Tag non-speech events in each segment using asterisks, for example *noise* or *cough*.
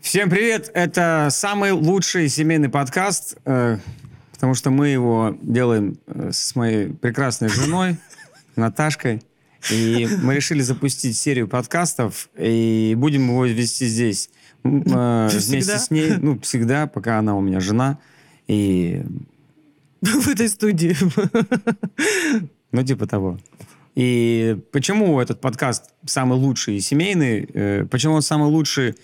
Всем привет! Это самый лучший семейный подкаст, э, потому что мы его делаем э, с моей прекрасной женой *laughs* Наташкой. И мы решили запустить серию подкастов, и будем его вести здесь э, *laughs* вместе с ней, ну, всегда, пока она у меня жена. И, *laughs* В этой студии. ну, типа того. И почему этот подкаст самый лучший и семейный? Э, Почему он самый лучший?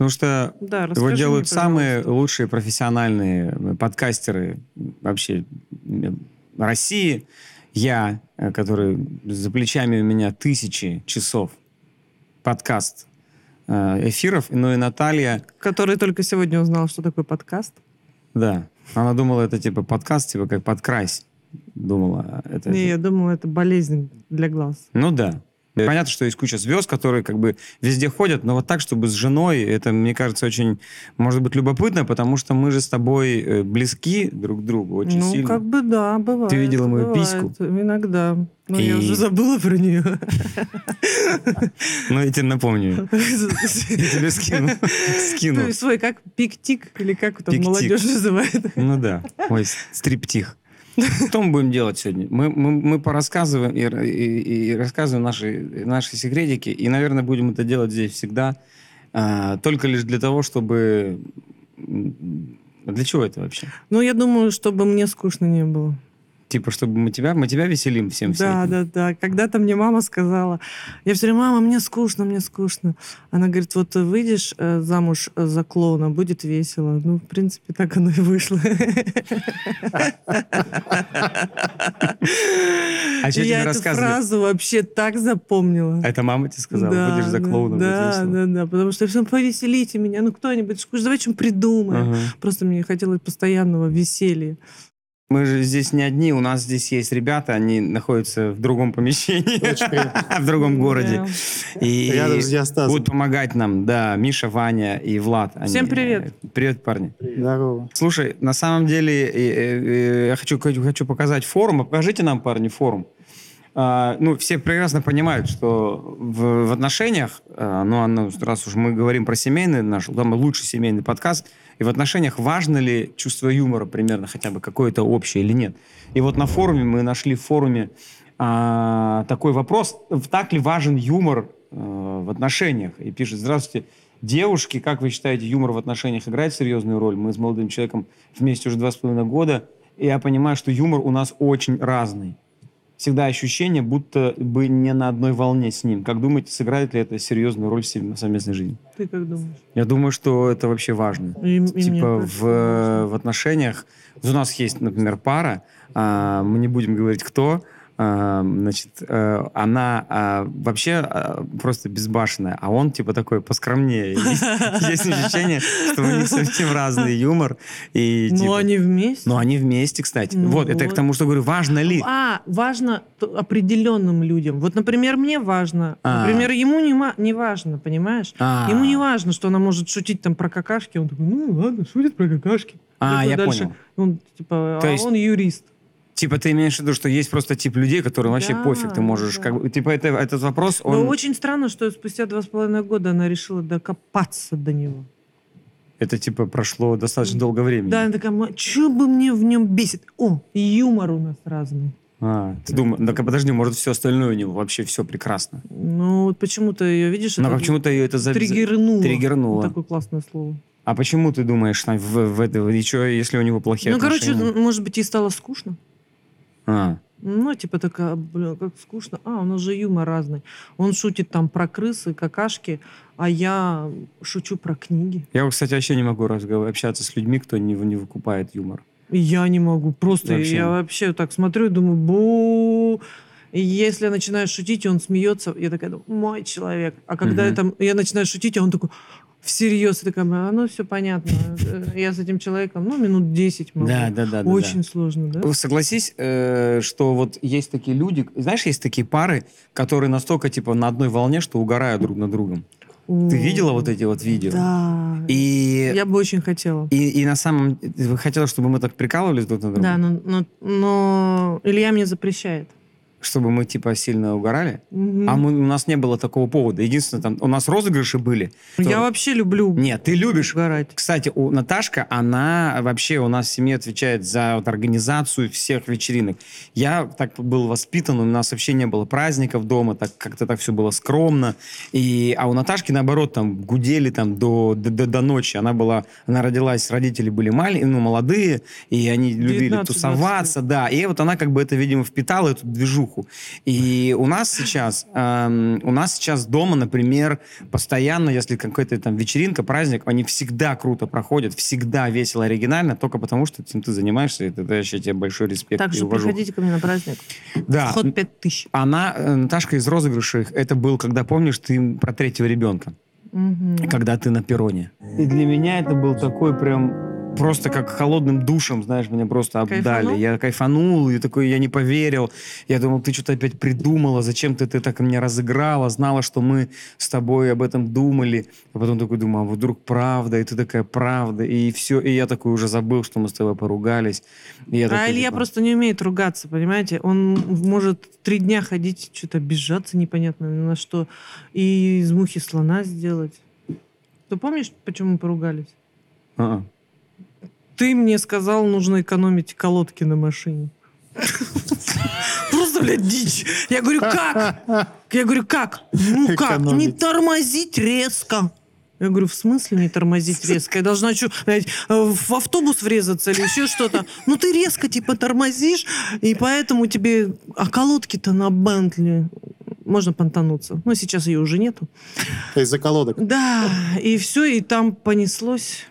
Потому что Да, Его делают мне, самые лучшие профессиональные э, подкастеры вообще э, России. Я, э, который за плечами у меня тысячи часов подкаст эфиров, ну и Наталья, Который только сегодня узнал, что такое подкаст. да, она думала, это типа подкаст, типа как подкрась. Думала, это... Не, я думала, это болезнь для глаз. Ну да. Понятно, что есть куча звезд, которые как бы везде ходят, но вот так, чтобы с женой, это, мне кажется, очень, может быть, любопытно, потому что мы же с тобой э, близки друг к другу очень ну, сильно. как бы да, бывает. видела мою бывает. письку? Иногда. Но И- я уже забыла про нее. Ну, я тебе напомню. Я тебе скину. Скину. Ну, свой, как пик-тик, или как там молодежь называет. Ну да. Ой, стриптих. *laughs* Что мы будем делать сегодня? Мы, мы, мы порассказываем и, и- и рассказываем наши, наши секретики, и, наверное, будем это делать здесь всегда, а, только лишь для того, чтобы... Для чего это вообще? Ну, я думаю, чтобы мне скучно не было. Типа, чтобы мы тебя, мы тебя веселим всем Да, всем. да, да. Когда-то мне мама сказала, я все время, мама, мне скучно, мне скучно. Она говорит, вот выйдешь э, замуж за клоуна, будет весело. Ну, в принципе, так оно и вышло. А что тебе я рассказывали? фразу вообще так запомнила. Это мама тебе сказала? Будешь за клоуна, Да, да, да. Потому что все повеселите меня. Ну, кто-нибудь, давай что-нибудь придумаем. Просто мне хотелось постоянного веселья. Мы же здесь не одни, у нас здесь есть ребята, они находятся в другом помещении, *laughs* в другом городе. И будут помогать нам, да, Миша, Ваня и Влад. Всем привет. Привет, парни. Здорово. Слушай, на самом деле э, э, я хочу, хочу показать форум. А Покажите нам, парни, форум. А, ну, все прекрасно понимают, что в, в отношениях, а, ну, оно, раз уж мы говорим про семейный наш самый лучший семейный подкаст, и в отношениях важно ли чувство юмора примерно хотя бы какое-то общее или нет. И вот на форуме мы нашли в форуме а, такой вопрос, так ли важен юмор а, в отношениях. И пишет, здравствуйте, девушки, как вы считаете, юмор в отношениях играет серьезную роль? Мы с молодым человеком вместе уже два с половиной года, и я понимаю, что юмор у нас очень разный. Всегда ощущение, будто бы не на одной волне с ним. Как думаете, сыграет ли это серьезную роль в совместной жизни? Ты как думаешь? Я думаю, что это вообще важно. И- и типа в, в отношениях у нас есть, например, пара, а, мы не будем говорить кто, значит, э, она а, вообще а, просто безбашенная, а он типа такой поскромнее. *laughs* Есть, ощущение, что у них совсем разный юмор. Ну, типа- они вместе. но они вместе, кстати. Ну вот, это к тому, что говорю, важно ли. А, важно определенным людям. Вот, например, мне важно. А. Например, ему не, важно, понимаешь? Ему не важно, что она может шутить там про какашки. Он такой, ну ладно, шутит про какашки. А, я дальше. понял. Он, типа, То а есть- он юрист. Типа ты имеешь в виду, что есть просто тип людей, которым вообще Да, пофиг, ты можешь да. как бы... Типа это, этот вопрос, он... Но очень странно, что спустя два с половиной года она решила докопаться до него. Это типа прошло достаточно долго времени. Да, она такая, что бы мне в нем бесит? О, юмор у нас разный. А, ты думаешь, так подожди, может все остальное у него вообще все прекрасно. Ну, вот почему-то ее, видишь, Но это почему-то ее это за... триггернуло. триггернуло. Вот такое классное слово. А почему ты думаешь, Тань, в, в это, и чё, если у него плохие Ну, короче, отношения? может быть, ей стало скучно. А, Ну, типа такая, блин, как скучно. А, у нас же юмор разный. Он шутит там про крысы, какашки, а я шучу про книги. я, кстати, вообще не могу разгов- общаться с людьми, кто не, не выкупает юмор. Я не могу. Просто Вообще. я вообще так смотрю и думаю, бу. И если я начинаю шутить, и он смеется, я такая, думаю, мой человек. А когда Мгм. я, там, я начинаю шутить, а он такой, всерьез, такая, а ну все понятно. Э, Я с этим человеком, ну, минут 10 могу. Да, да, да. да, Очень да. сложно, да? Согласись, э, что вот есть такие люди, знаешь, есть такие пары, которые настолько типа на одной волне, что угорают друг над другом. Ты видела вот эти вот видео? Да. И, Я бы очень хотела. и, и на самом... Хотела, чтобы мы так прикалывались друг над другом? Да, но, но, но Илья мне запрещает. Чтобы мы типа сильно угорали. Мгм. А мы, у нас не было такого повода. Единственное, там у нас розыгрыши были. Я То- вообще люблю Нет, ты любишь. угорать. Кстати, у Наташка, она вообще у нас в семье отвечает за вот организацию всех вечеринок. Я так был воспитан, у нас вообще не было праздников дома, так как-то так все было скромно. И, а у Наташки, наоборот, там гудели там до, до, до- до ночи. Она была, она родилась, родители были маленькие, ну, молодые, и они любили 19-20 тусоваться, да. И вот она как бы это, видимо, впитала, эту движуху. И у нас сейчас, эм, у нас сейчас дома, например, постоянно, если какая-то там вечеринка, праздник, они всегда круто проходят, всегда весело, оригинально, только потому что этим ты занимаешься, это, это вообще тебе большой респект Так и что приходите ко мне на праздник. Да, Вход 5000. она, э, Наташка из розыгрышей, это был, когда, помнишь, ты про третьего ребенка, Мгм. когда ты на перроне. И для меня это был такой прям просто как холодным душем, знаешь, меня просто обдали. Кайфанул? Я кайфанул, и такой, я не поверил. Я думал, ты что-то опять придумала, зачем ты, ты так меня разыграла, знала, что мы с тобой об этом думали. А потом такой думаю, а вдруг правда, и ты такая правда, и все. И я такой уже забыл, что мы с тобой поругались. И я А такой, Илья типа, просто не умеет ругаться, понимаете? Он может три дня ходить, что-то обижаться непонятно на что, и из мухи слона сделать. Ты помнишь, почему мы поругались? «А-а». Ты мне сказал, нужно экономить колодки на машине. Просто, блядь, дичь. Я говорю, как? Я говорю, как? Ну как? Не тормозить резко. Я говорю, в смысле не тормозить резко? Я должна что, блядь, э, в автобус врезаться или еще что-то? Ну ты резко типа тормозишь, и поэтому тебе... А колодки-то на Бентли можно понтануться. Но сейчас ее уже нету. Из-за колодок. Да, и все, и там понеслось.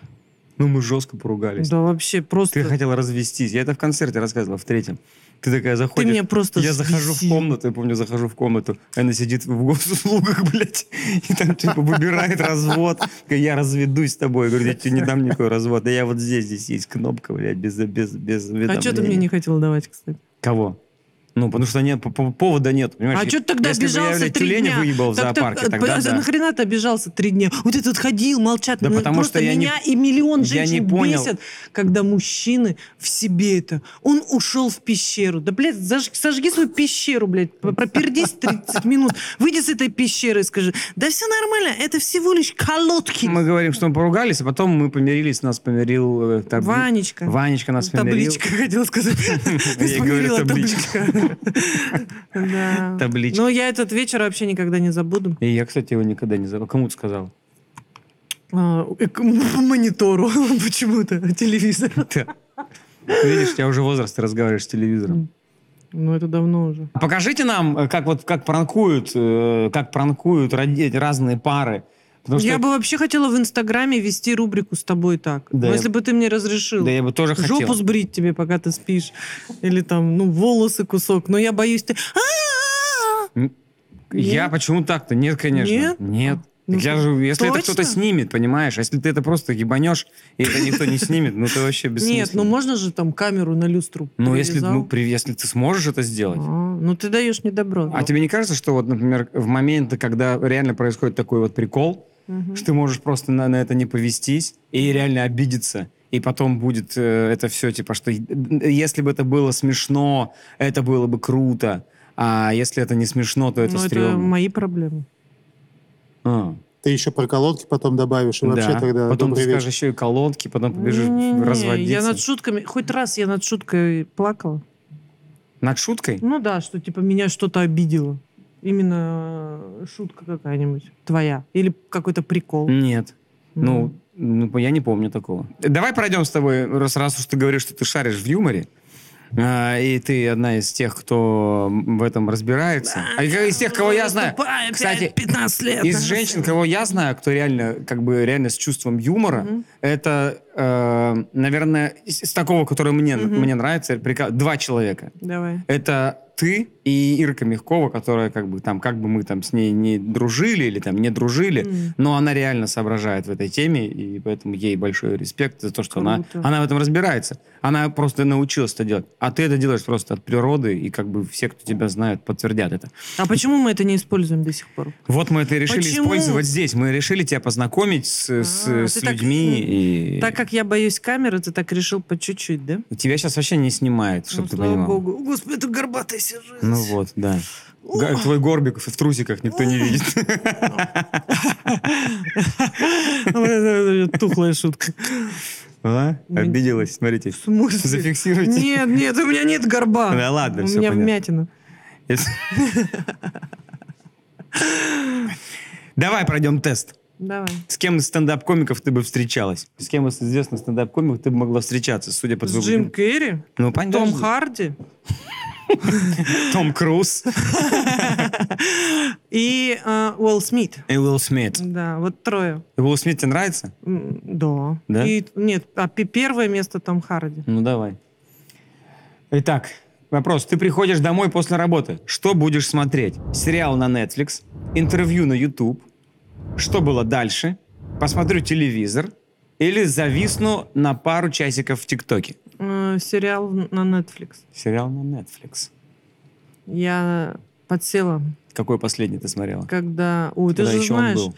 Ну, мы жестко поругались. Да вообще просто... Ты хотела развестись. Я это в концерте рассказывала, в третьем. Ты такая Ты заходишь. меня просто Я захожу в комнату, я помню, захожу в комнату, она сидит в госуслугах, *laughs* блядь, и там типа выбирает развод. Я разведусь с тобой. Я говорю, я тебе не дам никакой развод. Да я вот здесь, здесь есть кнопка, блядь, без, без, без А что ты мне не хотел давать, кстати? Кого? Ну, потому что нет, по- по- повода нет, понимаешь? А что ты тогда Если бы я, обижался три дня? выебал в Так, зоопарке, так, тогда а да. нахрена ты обижался три дня? Вот этот ходил, молчат. Да Ну, потому просто что я не- меня и миллион я не женщин понял. бесят, когда мужчины в себе это. Он ушел в пещеру. Да, блядь, заж- сожги свою пещеру, блядь, пропердись 30 минут, выйди с этой пещеры и скажи, да все нормально, это всего лишь колодки. Мы говорим, что мы поругались, а потом мы помирились, нас помирил... э, табли- Ванечка. Ванечка нас помирил. Табличка, хотел сказать. *laughs* Я говорю, табличка. *laughs* Да. Табличка. Но я этот вечер вообще никогда не забуду. И я, кстати, его никогда не забыл. Кому ты сказал? А, э, к *laughs* монитору *laughs* почему-то, телевизор. Видишь, у тебя уже возраст, разговариваешь с телевизором. Ну, это давно уже. Покажите нам, э, как вот как пранкуют, э, как пранкуют разные пары. Потому что Я бы вообще хотела в Инстаграме вести рубрику с тобой так. Да, Но если бы ты мне разрешил. да я бы тоже хотел. Жопу сбрить тебе, пока ты спишь. Или там, ну, волосы кусок. Но я боюсь, ты... М, Я Нет? почему так-то? Нет, конечно. Нет? Нет. Ну, Так я же, если это точно? кто-то снимет, понимаешь, а если ты это просто ебанешь, и это никто не снимет, ну ты вообще бессмысленно. *laughs* Нет, ну можно же там камеру на люстру Ну, если, ну, при- если ты сможешь это сделать. А, ну, ты даешь мне добро. А тебе не кажется, что вот, например, в моменты, когда реально происходит такой вот прикол, Мгм. что ты можешь просто на, на это не повестись и реально обидеться, и потом будет э, это все, типа, что э, если бы это было смешно, это было бы круто, а если это не смешно, то это Ну, это стрёмно. мои проблемы. А, Ты еще про колодки потом добавишь, и вообще да. тогда потом ты скажешь еще и колонки, потом побежишь Не-не-не, разводиться. Я над шутками... Хоть раз я над шуткой плакала. Над шуткой? Ну да, что типа меня что-то обидело. Именно э, шутка какая-нибудь твоя. Или какой-то прикол. Нет. Ну, ну, я не помню такого. Давай пройдем с тобой, раз, раз уж ты говоришь, что ты шаришь в юморе, а, и ты одна из тех, кто в этом разбирается. А из тех, кого я знаю. Тупая, Кстати, опять 15 лет. Из женщин, кого я знаю, кто реально, как бы, реально с чувством юмора, Мгм. это, э, наверное, из, из такого, который мне, Мгм. мне нравится, прика- два человека. Давай. Это ты и Ирка Мягкова, которая как бы там, как бы мы там с ней не дружили или там не дружили, М. но она реально соображает в этой теме, и поэтому ей большой респект за то, что она, Круто. она в этом разбирается. Она просто научилась это делать. А ты это делаешь просто от природы, и как бы все, кто тебя знает, подтвердят это. А почему мы это не используем до сих пор? Вот мы это решили Почему? использовать здесь. Мы решили тебя познакомить с, с- А, с так- людьми. и... Так как я боюсь камеры, ты так решил по чуть-чуть, да? Тебя сейчас вообще не снимает, чтобы Ну, ты слава понимал. богу. О, Господи, это горбатая жизнь. Ну вот, да. Га- Твой горбик в трусиках никто не видит. *laughs* Тухлая шутка. А? Обиделась, смотрите. В смысле? Зафиксируйте. Нет, нет, у меня нет горба. Да ладно, У всё меня понятно. вмятина. *laughs* Давай пройдем тест. Давай. С кем из стендап-комиков ты бы встречалась? С кем из известных стендап-комиков ты бы могла встречаться, судя по С звуку? Джим Керри? Ну, понятно. Том Харди? *laughs* Том Круз *laughs* И э, Уилл Смит. и Уилл Смит. Да, вот трое. Уилл Смит тебе нравится? М, Да. Да? И, нет, а первое место Том Харди. Ну, давай. Итак, вопрос. Ты приходишь домой после работы. Что будешь смотреть? Сериал на Netflix, интервью на YouTube. Что было дальше? Посмотрю телевизор или зависну на пару часиков в ТикТоке? Э, сериал на Netflix. Сериал на Netflix. Я подсела, Какой последний ты смотрела? когда... Ты Когда же еще он знаешь... был?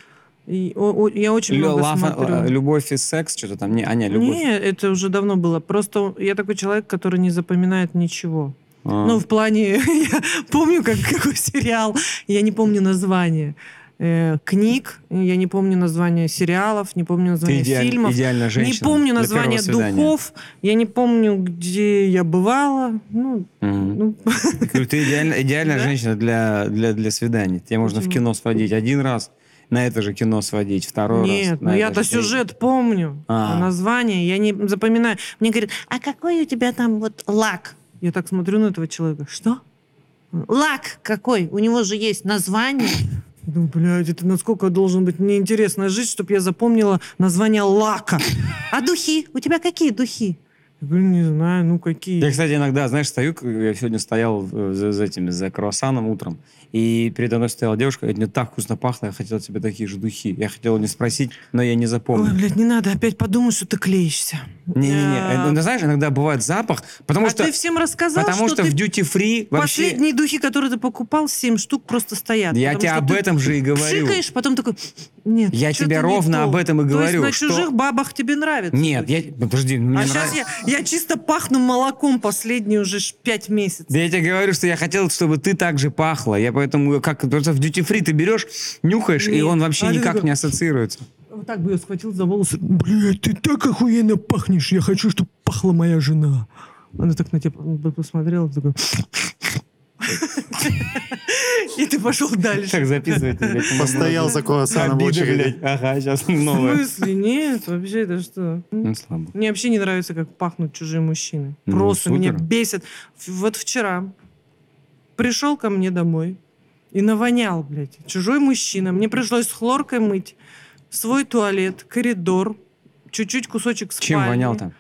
и- о- о- я очень Лю- много лафа- смотрю. э, любовь и секс, что-то там. Не, а, не, любовь. Не, это уже давно было. Просто я такой человек, который не запоминает ничего. А. Ну, в плане, *laughs* я помню, как, какой сериал, я не помню название э, книг, я не помню название сериалов, не помню название идеаль- фильмов. Не помню название духов, я не помню, где я бывала. Ну, Мгм. ну, *laughs* Ты идеально- идеальная Да? женщина для, для, для свиданий. Тебе можно в кино сводить один раз, на это же кино сводить второй раз. нет, ну я-то сюжет помню, А. а название я не запоминаю. Мне говорят, а какой у тебя там вот лак? Я так смотрю на этого человека, что? Лак какой? У него же есть название. Ну, блядь, это насколько должен быть неинтересная жизнь, чтобы я запомнила название лака. А духи? У тебя какие духи? Я говорю, не знаю, ну какие. Я, кстати, иногда, знаешь, стою, я сегодня стоял э, за, за этими, за круассаном утром, и передо мной стояла девушка, говорит, мне так вкусно пахло, я хотел тебе такие же духи. Я хотел не спросить, но я не Ой, запомнил. блядь, не надо опять подумать, что ты клеишься. Не-не-не, А, э, ну, знаешь, иногда бывает запах, потому а что, ты всем рассказал, потому что, что, в ты duty-free вообще... последние духи, которые ты покупал, 7 штук просто стоят. Я тебе об этом же и говорю. Пшикаешь, потом такой, нет, Я тебе ровно об этом и говорю, То есть на чужих бабах тебе нравится? Нет, я... Подожди, мне А нравится... сейчас я, я чисто пахну молоком последние уже 5 месяцев. Да я тебе говорю, что я хотел, чтобы ты так же пахла. Я поэтому, как просто в duty free ты берешь, нюхаешь, и Нет. он вообще А никак такой- не ассоциируется. Вот так бы я схватил за волосы. Блядь, ты так охуенно пахнешь. Я хочу, чтобы пахла моя жена. Она так на тебя посмотрела, такой... И ты пошел дальше. Так записывайте, блядь. Постоял за круассаном в очереди. Ага, сейчас В новое. смысле? Нет, вообще это что? Ну, слабо. Мне вообще не нравится, как пахнут чужие мужчины. Ну, Просто меня бесит. Вот вчера пришел ко мне домой и навонял, блядь, чужой мужчина. Мне пришлось с хлоркой мыть свой туалет, коридор, чуть-чуть кусочек спальни. Чем вонял-то?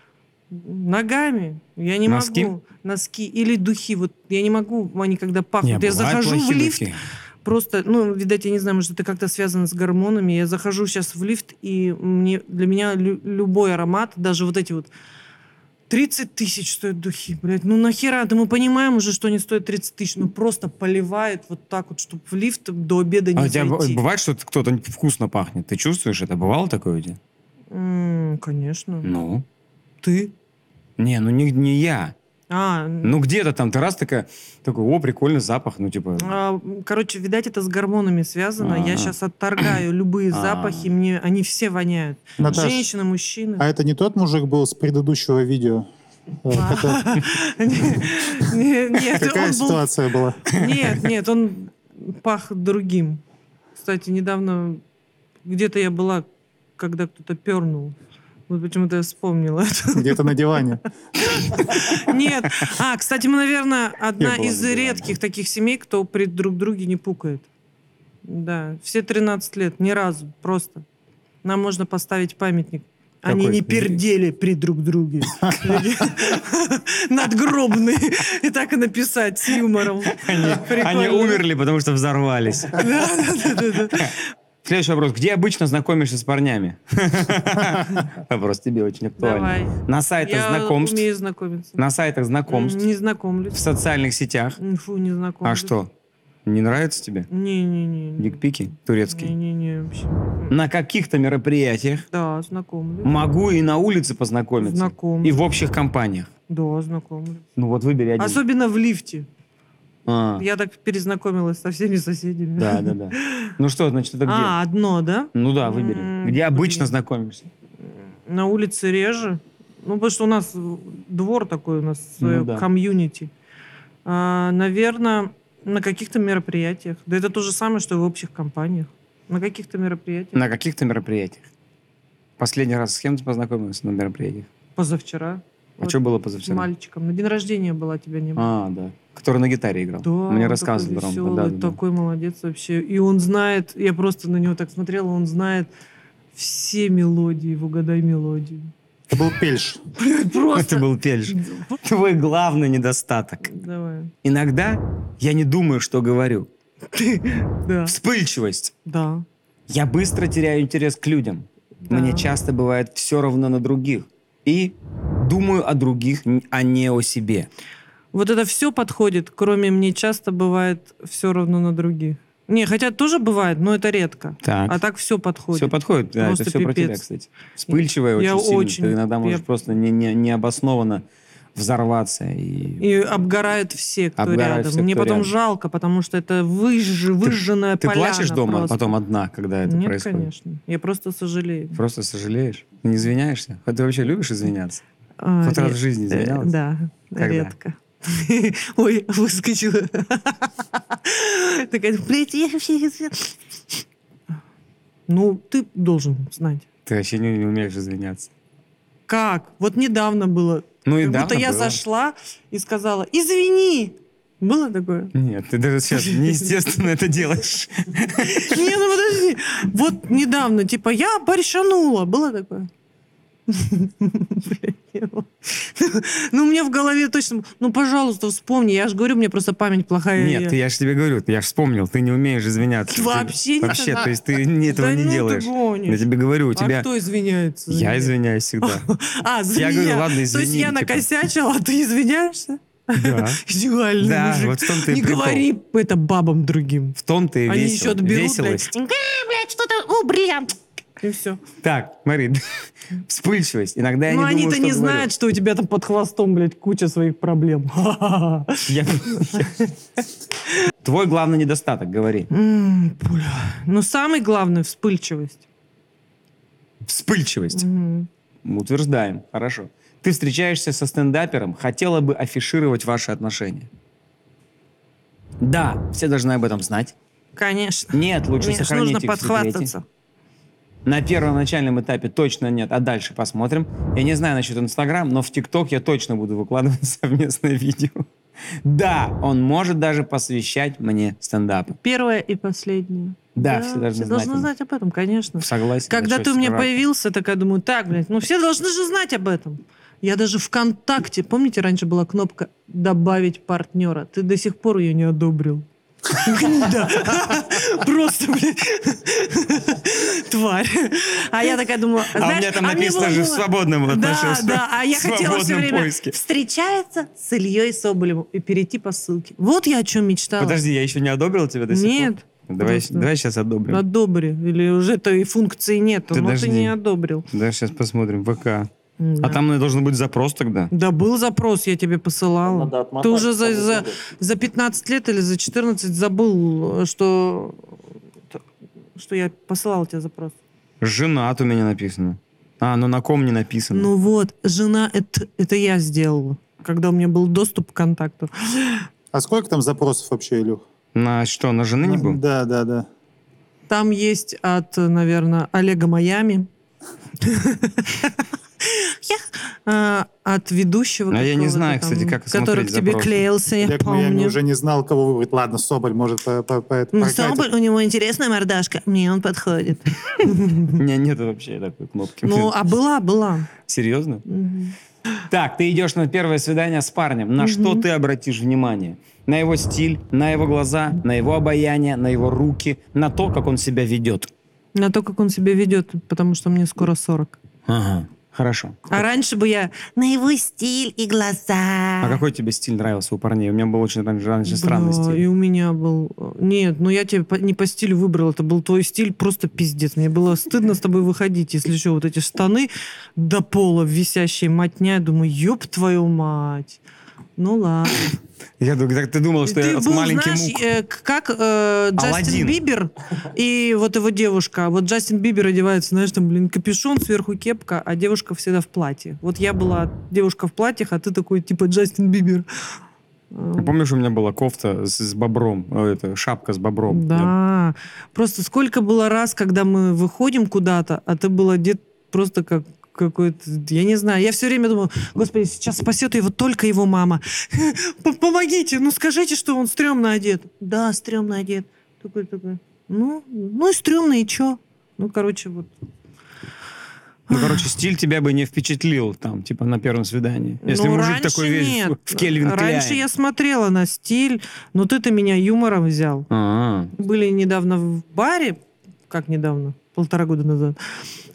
Ногами. Я не Носки? могу. Носки или духи. Вот я не могу, они когда пахнут. Не, я захожу в лифт, духи. Просто, ну, видать, я не знаю, может, это как-то связано с гормонами. Я захожу сейчас в лифт, и мне, для меня лю- любой аромат, даже вот эти вот 30 тысяч стоят духи, блядь. Ну нахера? Да мы понимаем уже, что они стоят 30 тысяч. Ну просто поливает вот так вот, чтобы в лифт до обеда не А тебя б- зайти. бывает, что кто-то вкусно пахнет? Ты чувствуешь это? Бывало такое у тебя? М, конечно. Ну? Ты? Не, ну не, не я. А, Ну где-то там ты раз такая, такой, о, прикольный запах, ну типа... а, короче, видать, это с гормонами связано. А. Я сейчас отторгаю любые А. запахи, мне они все воняют. Наташ, Женщины, мужчины. а это не тот мужик был с предыдущего видео? Э, *laughs* Какая ситуация была? Нет, нет, он пах другим. Кстати, недавно где-то я была, когда кто-то пернул. Вот почему-то я вспомнила это. Где-то на диване. Нет. А, кстати, мы, наверное, одна из редких таких семей, кто при друг друге не пукает. Да, все 13 лет, ни разу, просто. Нам можно поставить памятник. Они не пердели при друг друге. Надгробный. И так и написать с юмором. Они, умерли, потому что взорвались. Следующий вопрос. Где обычно знакомишься с парнями? *laughs* Вопрос тебе очень актуальный. Давай. На сайтах Я знакомств, умею знакомиться. на сайтах знакомств, Не в знакомлюсь. социальных сетях. Фу, не знакомлюсь. А что? Не нравится тебе? Не-не-не. Дикпики турецкие? Не-не-не, вообще. На каких-то мероприятиях Да, знакомлюсь. могу и на улице познакомиться. Знакомлюсь. И в общих компаниях. Да, знакомлюсь. Ну вот выбери один. Особенно в лифте. А, Я так перезнакомилась со всеми соседями. да, да, да. Ну что, значит, это где? А, одно, да? Ну да, выбери. М, Где обычно знакомишься? На улице реже. Ну, потому что у нас двор такой, у нас Ну да. комьюнити. наверное, на каких-то мероприятиях. Да это то же самое, что и в общих компаниях. На каких-то мероприятиях. На каких-то мероприятиях. Последний раз с кем ты познакомился на мероприятиях? Позавчера. А Вот что было позавчера? мальчиком. На день рождения была, тебя не было. А, да. Который на гитаре играл. Да, Мне рассказывал такой веселый, Да, да, да. такой молодец вообще. И он знает, я просто на него так смотрела, он знает все мелодии, в угадай мелодию. Это был Пельш. *laughs* Просто. Это был Пельш. Твой главный недостаток. Давай. Иногда я не думаю, что говорю. Да. Вспыльчивость. Да. Я быстро теряю интерес к людям. Да. Мне часто бывает все равно на других. И думаю о других, а не о себе. Вот это все подходит, кроме мне часто бывает все равно на других. Не, хотя тоже бывает, но это редко. Так. А так все подходит. Все подходит, да, Просто это все про тебя, пипец. кстати. Вспыльчивая Я очень сильно. очень- Ты иногда можешь я- просто не, не, необоснованно взорваться. И... И обгорают все, кто Обгорают рядом. все, Мне кто потом рядом. жалко, потому что это выж... выжженная Ты поляна плачешь дома просто. потом одна, когда это Нет, происходит? конечно. Я просто сожалею. Просто сожалеешь? Ты не извиняешься? А ты вообще любишь извиняться? А, Хоть раз в жизни э, извинялась? Да, Когда? редко. *laughs* Ой, выскочила. *laughs* Такая, блядь, я вообще... не знаю». Ну, ты должен знать. Ты вообще не, не умеешь извиняться. Как? Вот недавно было. Ну и Как будто я зашла и сказала, извини. Было такое? Нет, ты даже сейчас *laughs* неестественно это делаешь. Не, ну подожди. Вот недавно, типа, я борщанула. Было такое? Ну, у меня в голове точно... Ну, пожалуйста, вспомни. Я же говорю, мне просто память плохая. Нет, я же тебе говорю, я же вспомнил, ты не умеешь извиняться. Ты- Вообще не Вообще, то есть ты *laughs* этого не ты делаешь. Я тебе говорю, у А тебя... кто извиняется? Я извиняюсь всегда. *laughs* А, за Я говорю, ладно, То есть извини, я типа. накосячила, а ты извиняешься? Да. *laughs* Идеальный Да, мужик. вот в том-то Не прикол. говори это бабам другим. В том-то и Они весело. еще отберут, Веселость. блядь. «Э, блядь, что-то, о, блядь. И все. Так, смотри, *laughs* вспыльчивость. Иногда я Ну, не они-то не говорю. знают, что у тебя там под хвостом, блядь, куча своих проблем. *laughs* Я- Твой главный недостаток, говори. М, Бля. Ну, самый главный — вспыльчивость. Вспыльчивость. Мгм. Утверждаем. Хорошо. Ты встречаешься со стендапером, хотела бы афишировать ваши отношения. Да, все должны об этом знать. Конечно. Нет, лучше Конечно, сохранить нужно подхвастаться. На первоначальном этапе точно нет, а дальше посмотрим. Я не знаю насчет Инстаграм, но в ТикТок я точно буду выкладывать *laughs* совместное видео. Да, он может даже посвящать мне стендапы. Первое и последнее. Да, все должны знать. должны знать об этом, конечно. Согласен. Когда ты у меня сперва. появился, такая думаю, так, блядь, ну все должны же знать об этом. Я даже ВКонтакте, помните, раньше была кнопка «Добавить партнера». Ты до сих пор ее не одобрил. Гнида. Просто, блядь, тварь. А я такая думала, А у меня там мне написано же в свободном Да, отношении. да, а я хотела все время встречается с Ильей Соболевым и перейти по ссылке. Вот я о чем мечтала. Подожди, я еще не одобрил тебя до сих пор? Нет. Давай, просто. давай сейчас одобрим. Одобри. Или уже этой функции нету, но Подожди. ты не одобрил. Да, сейчас посмотрим. ВК. Да. А там наверное, должен быть запрос тогда. Да был запрос, я тебе посылала. Надо отмотать, Ты уже за, за, за 15 лет или за 14 забыл, что, что я посылала тебе запрос. Женат у меня написано. А, ну на ком не написано. Ну вот, жена, это, это я сделала, когда у меня был доступ к контакту. А сколько там запросов вообще, Илюх? На что, на жены не был? Да, да, да. Там есть от, наверное, Олега Майами. *laughs* Я, а, От ведущего. А я не знаю, там, кстати, как Который к тебе запросы. клеился, я Олег Майами помню. уже не знал, кого выбрать. Ладно, Соболь может по, по, по, Ну. Соболь, у него интересная мордашка. Мне он подходит. *laughs* У меня нет вообще такой кнопки. Ну, а была, была. Серьезно? Так, ты идешь на первое свидание с парнем. На что ты обратишь внимание? На его стиль, на его глаза, на его обаяние, на его руки, на то, как он себя ведет. На то, как он себя ведет, потому что мне скоро 40. Ага, хорошо. А раньше бы я на его стиль и глаза. А какой тебе стиль нравился у парней? У меня был очень раньше, раньше странный Бля, И стиль. у меня был... Нет, ну я тебе по- не по стилю выбрал, это был твой стиль, просто пиздец. Мне было стыдно с тобой выходить, если что, вот эти штаны до пола висящие, матня. Я думаю, ёб твою мать. Ну ладно. Я думаю, ты думал, что Ты я был, маленький знаешь, мук. э, как э, Джастин Аладдин. Бибер и вот его девушка. Вот Джастин Бибер одевается, знаешь, там, блин, капюшон, сверху кепка, а девушка всегда в платье. Вот я была девушка в платьях, а ты такой, типа, Джастин Бибер. Э, Помнишь, у меня была кофта с, с бобром, э, это, шапка с бобром. Да. Просто сколько было раз, когда мы выходим куда-то, а ты был одет просто как какой-то, я не знаю, я все время думала, господи, сейчас спасет его только его мама. *laughs* Помогите, ну скажите, что он стрёмно одет. Да, стрёмно одет. Такой, такой, ну, ну и стрёмно, и чё? Ну, короче, вот. Ну, короче, стиль тебя бы не впечатлил там, типа, на первом свидании. Если Ну, мужик такой весь нет. в- Кельвин Раньше Кляйн. я смотрела на стиль, но ты-то меня юмором взял. А, были недавно в баре, как недавно, полтора года назад,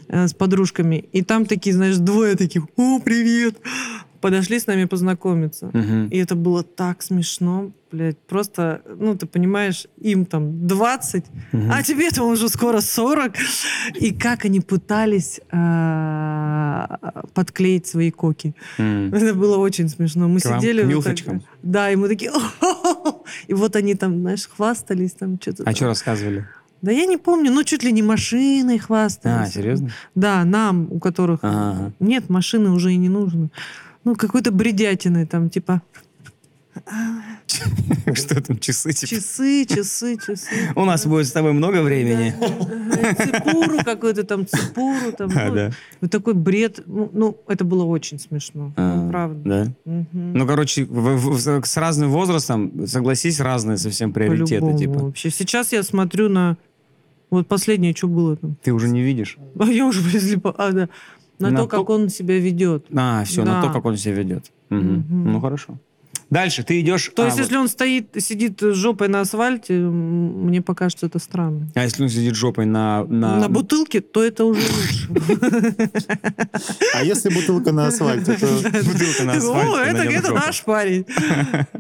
э, с подружками, и там такие, знаешь, двое таких, о, привет, подошли с нами познакомиться. мгм. И это было так смешно, блядь, просто, ну, ты понимаешь, им там 20, Мгм. а тебе-то уже скоро 40. И как они пытались э, подклеить свои коки. М. Это было очень смешно. Мы сидели... вот так, да, и мы такие... И вот они там, знаешь, хвастались, там что-то. А там. что рассказывали? Да я не помню, ну чуть ли не машиной хвастались. А, серьезно? Да, нам, у которых Ага. нет, машины уже и не нужно. Ну, какой-то бредятины там, типа *laughs* Что там, часы, типа? часы, часы, часы. У нас будет с тобой много времени. Цепуру какой-то там, цепуру там. А, ну. Вот такой бред. Ну, ну, это было очень смешно. А, Ну, правда. Да? Ну, короче, с разным возрастом, согласись, разные совсем приоритеты, типа. Вообще. Сейчас я смотрю на... Вот последнее, что было там. Ты уже не видишь? А я уже слепа. А, да. На, На то, как он себя ведет. А, все, на то, как он себя ведет. Мгм. Мгм. Ну, хорошо. Дальше, ты идешь... То а, есть, вот. если он стоит, сидит с жопой на асфальте, мне покажется это странно. А если он сидит жопой на... На, На бутылке, то это уже лучше. А если бутылка на асфальте, то... Бутылка на асфальте, О, на это наш парень.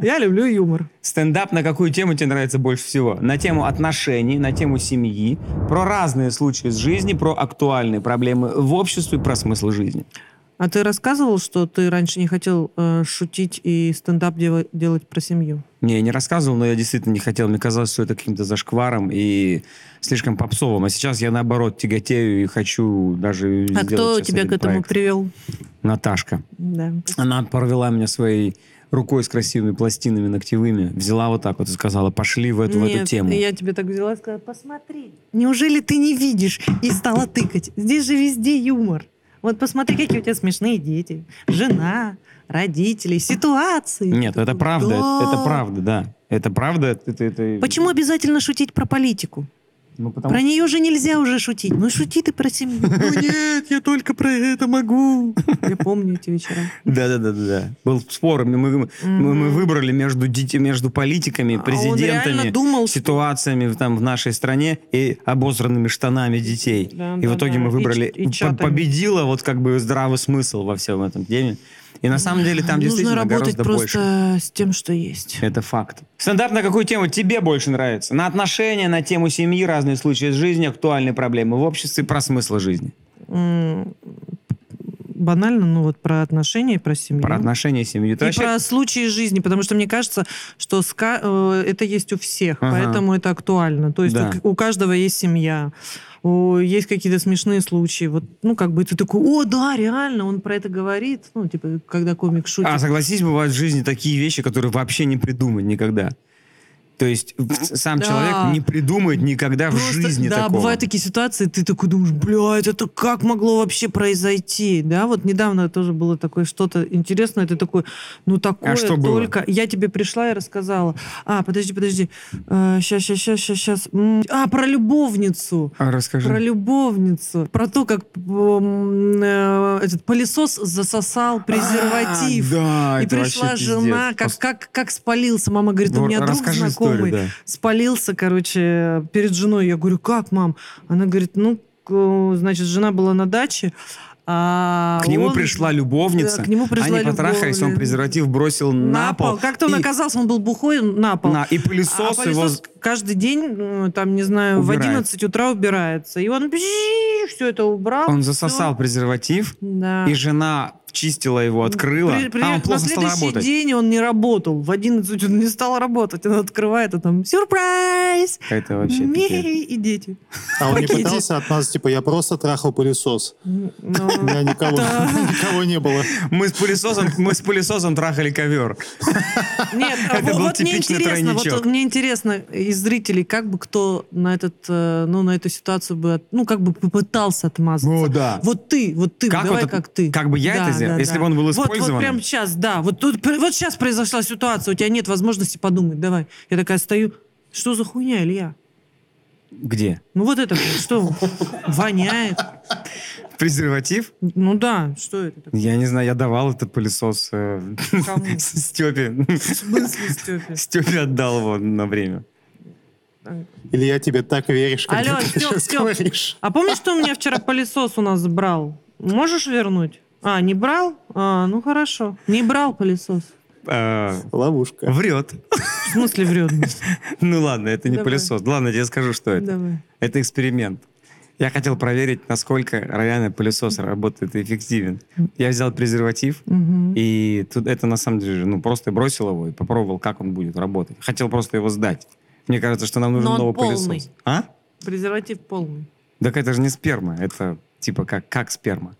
Я люблю юмор. Стендап на какую тему тебе нравится больше всего? На тему отношений, на тему семьи, про разные случаи из жизни, про актуальные проблемы в обществе, про смысл жизни. А ты рассказывал, что ты раньше не хотел э, шутить и стендап дела- делать про семью? Не, я не рассказывал, но я действительно не хотел. Мне казалось, что это каким-то зашкваром и слишком попсовым. А сейчас я, наоборот, тяготею и хочу даже А кто тебя к этому проект. привел? Наташка. Да. Она провела меня своей рукой с красивыми пластинами ногтевыми, взяла вот так вот и сказала, пошли в эту, в эту Нет, тему. я тебе так взяла и сказала, посмотри. Неужели ты не видишь? И стала тыкать. Здесь же везде юмор. Вот посмотри, какие у тебя смешные дети. Жена, родители, ситуации. Нет, это правда, Да. это, правда, да. Это правда. Это, это- Почему обязательно шутить про политику? Ну, потому Про нее же нельзя уже шутить. Ну шути ты про семью. *laughs* Ну нет, я только про это могу. Я помню эти вечера. Да, да, да, да, да. Был спор. Мы, мы, выбрали между детьми, между политиками, А президентами, думал, ситуациями там в нашей стране и обосранными штанами детей. И в итоге мы выбрали. победила вот как бы здравый смысл во всем этом теме. И на самом деле там Нужно действительно работать гораздо просто больше. с тем, что есть. Это факт. Стендап на какую тему тебе больше нравится? На отношения, на тему семьи, разные случаи из жизни, актуальные проблемы в обществе, про смысл жизни. Банально, ну вот про отношения и про семью. Про отношения, семью. Ты И вообще- про случаи жизни, потому что мне кажется, что ска- э, это есть у всех, Ага. поэтому это актуально. То есть Да. у, у каждого есть семья, у- есть какие-то смешные случаи. Вот, ну, как бы ты такой, о, да, реально, он про это говорит. Ну, типа, когда комик шутит. А согласись, бывают в жизни такие вещи, которые вообще не придумать никогда. То есть в- сам Да. человек не придумает никогда в Просто, жизни да, такого. бывают такие ситуации, ты такой думаешь, блядь, это как могло вообще произойти? Да, вот недавно тоже было такое что-то интересное, ты такой, ну такое А что было? только... Я тебе пришла и рассказала. А, подожди, подожди. Сейчас, сейчас, сейчас, сейчас, сейчас. А, про любовницу. А, расскажи. Про любовницу. Про то, как э, этот пылесос засосал презерватив. А, да, И пришла жена, как, как, как спалился. Мама говорит, у меня друг расскажи знакомый историю, да. спалился, короче, перед женой. Я говорю, как, мам? Она говорит, ну, значит, жена была на даче, а К нему он- пришла любовница, Да, к нему пришла они потрахались, он презерватив бросил на, на пол. Как-то он и, оказался, он был бухой, на пол. на- и А пылесос, его... пылесос каждый день, э, там, не знаю, Убирает. в 11 утра убирается. И он все это убрал. Он засосал презерватив, Да. и жена обчистила его, открыла, При- при- а он плохо на стал следующий работать. день он не работал. В 11 он не стал работать. Он открывает, а там сюрприз! Это вообще и дети. А он не пытался от нас, типа, я просто трахал пылесос. *laughs* Ну, У меня *laughs* никого, не было. Мы с пылесосом, мы с пылесосом трахали ковер. Нет, *laughs* Это вот, был типичный тройничок. мне интересно из зрителей, как бы кто на этот, э, ну на эту ситуацию бы, ну как бы попытался отмазаться. О, да. Вот ты, вот ты, Как давай вот это- как ты. как бы я это сделал? Если бы он был Вот, вот использованным? прямо сейчас, да. Вот тут, вот сейчас произошла ситуация, у тебя нет возможности подумать. Давай. Я такая стою. Что за хуйня, Илья? Где? Ну вот это, что? Воняет. Презерватив? Ну да, что это такое? Я не знаю, я давал этот пылесос э, Кому? *laughs* Степе. В смысле, Степе? Степе отдал его на время. Или я тебе так веришь, когда Алло, ты Стёп. говоришь. А помнишь, что у меня вчера пылесос у нас брал? Можешь вернуть? А, не брал? А, ну хорошо. Не брал пылесос. А, Ловушка. Врет. В смысле врет? *laughs* Ну ладно, это не Давай. пылесос. Ладно, я тебе скажу, что это. Давай. Это эксперимент. Я хотел проверить, насколько реально пылесос работает и эффективен. Я взял презерватив, Мгм. и тут это на самом деле, ну, просто бросил его и попробовал, как он будет работать. Хотел просто его сдать. Мне кажется, что нам нужен Но он новый полный. пылесос. А? Презерватив полный. Так это же не сперма, это типа как, как сперма.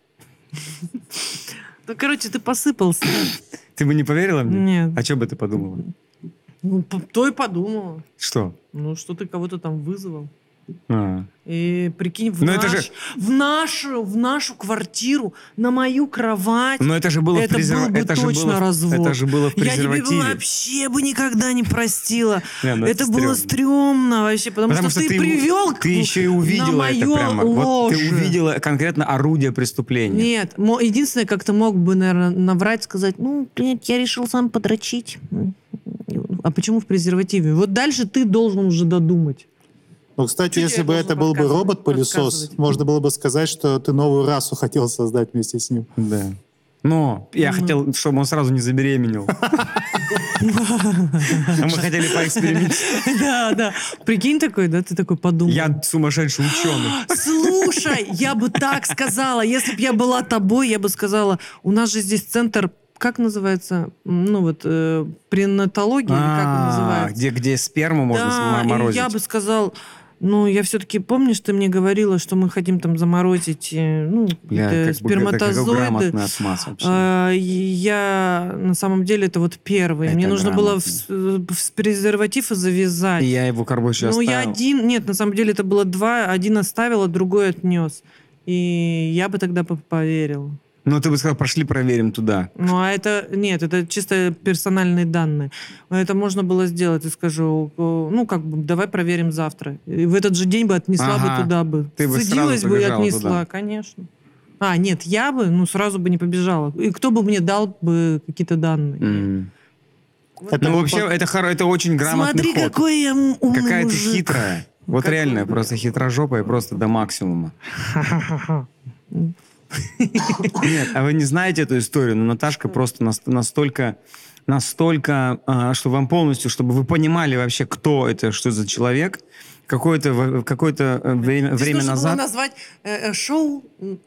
Ну, короче, ты посыпался. Ты бы не поверила мне? Нет. А что бы ты подумала? Ну, то и подумала. Что? Ну, что ты кого-то там вызвал. А. И прикинь, в, Ну, это наш- же- в, нашу, в нашу квартиру, на мою кровать. Но это же было это в презерва- был бы это же точно было в- развод. Это же было в Я тебе презервативе. вообще бы никогда не простила. Не, ну это это было стрёмно. вообще, потому, Потому что, что ты, привел Ты еще и увидела на это прямо. Вот ты увидела конкретно орудие преступления. Нет, единственное, как ты мог бы, наверное, наврать, сказать, ну, нет, я решил сам подрочить. А почему в презервативе? Вот дальше ты должен уже додумать. Ну, кстати, Чуть если бы это был бы робот-пылесос, можно было бы сказать, что ты новую расу хотел создать вместе с ним. Да. Но я хотел, чтобы он сразу не забеременел. *laughs* А мы хотели поэкспериментировать. *laughs* Да, да. Прикинь такой, да, ты такой подумал. Я сумасшедший ученый. *gasps* Слушай, я бы так сказала, если бы я была тобой, я бы сказала, у нас же здесь центр, как называется, ну вот, э, пренатология, или как он А, называется? Где, где сперму можно да, морозить. я бы сказал, ну, я все-таки, помнишь, ты мне говорила, что мы хотим там заморозить, э, ну, какие-то как бы сперматозоиды. А, и я, на самом деле, это вот первый. Это Мне нужно было в, грамотно. в презерватив и завязать. И я его короче Ну, я оставил. один, нет, на самом деле это было два, один оставил, а другой отнес. И я бы тогда по- поверила. Ну, ты бы сказал, пошли проверим туда. Ну, а это, нет, это чисто персональные данные. Это можно было сделать, и скажу, о, ну, как бы, давай проверим завтра. И в этот же день бы отнесла Ага. бы туда бы. Ты бы сразу бы и отнесла, туда. конечно. А, нет, я бы, ну, сразу бы не побежала. И кто бы мне дал бы какие-то данные? М. Это Ну, вообще, по- это, хоро- это очень грамотный Смотри, ход. какой я умный Какая ты мужик. хитрая. Вот Какой реально, ты. просто хитрожопая, просто до максимума. *laughs* Нет, а вы не знаете эту историю, но Наташка просто нас- настолько, настолько, а, что вам полностью, чтобы вы понимали вообще, кто это, что за человек, какое-то, какое-то э, время, Здесь время нужно было назад... назвать э, э, шоу м,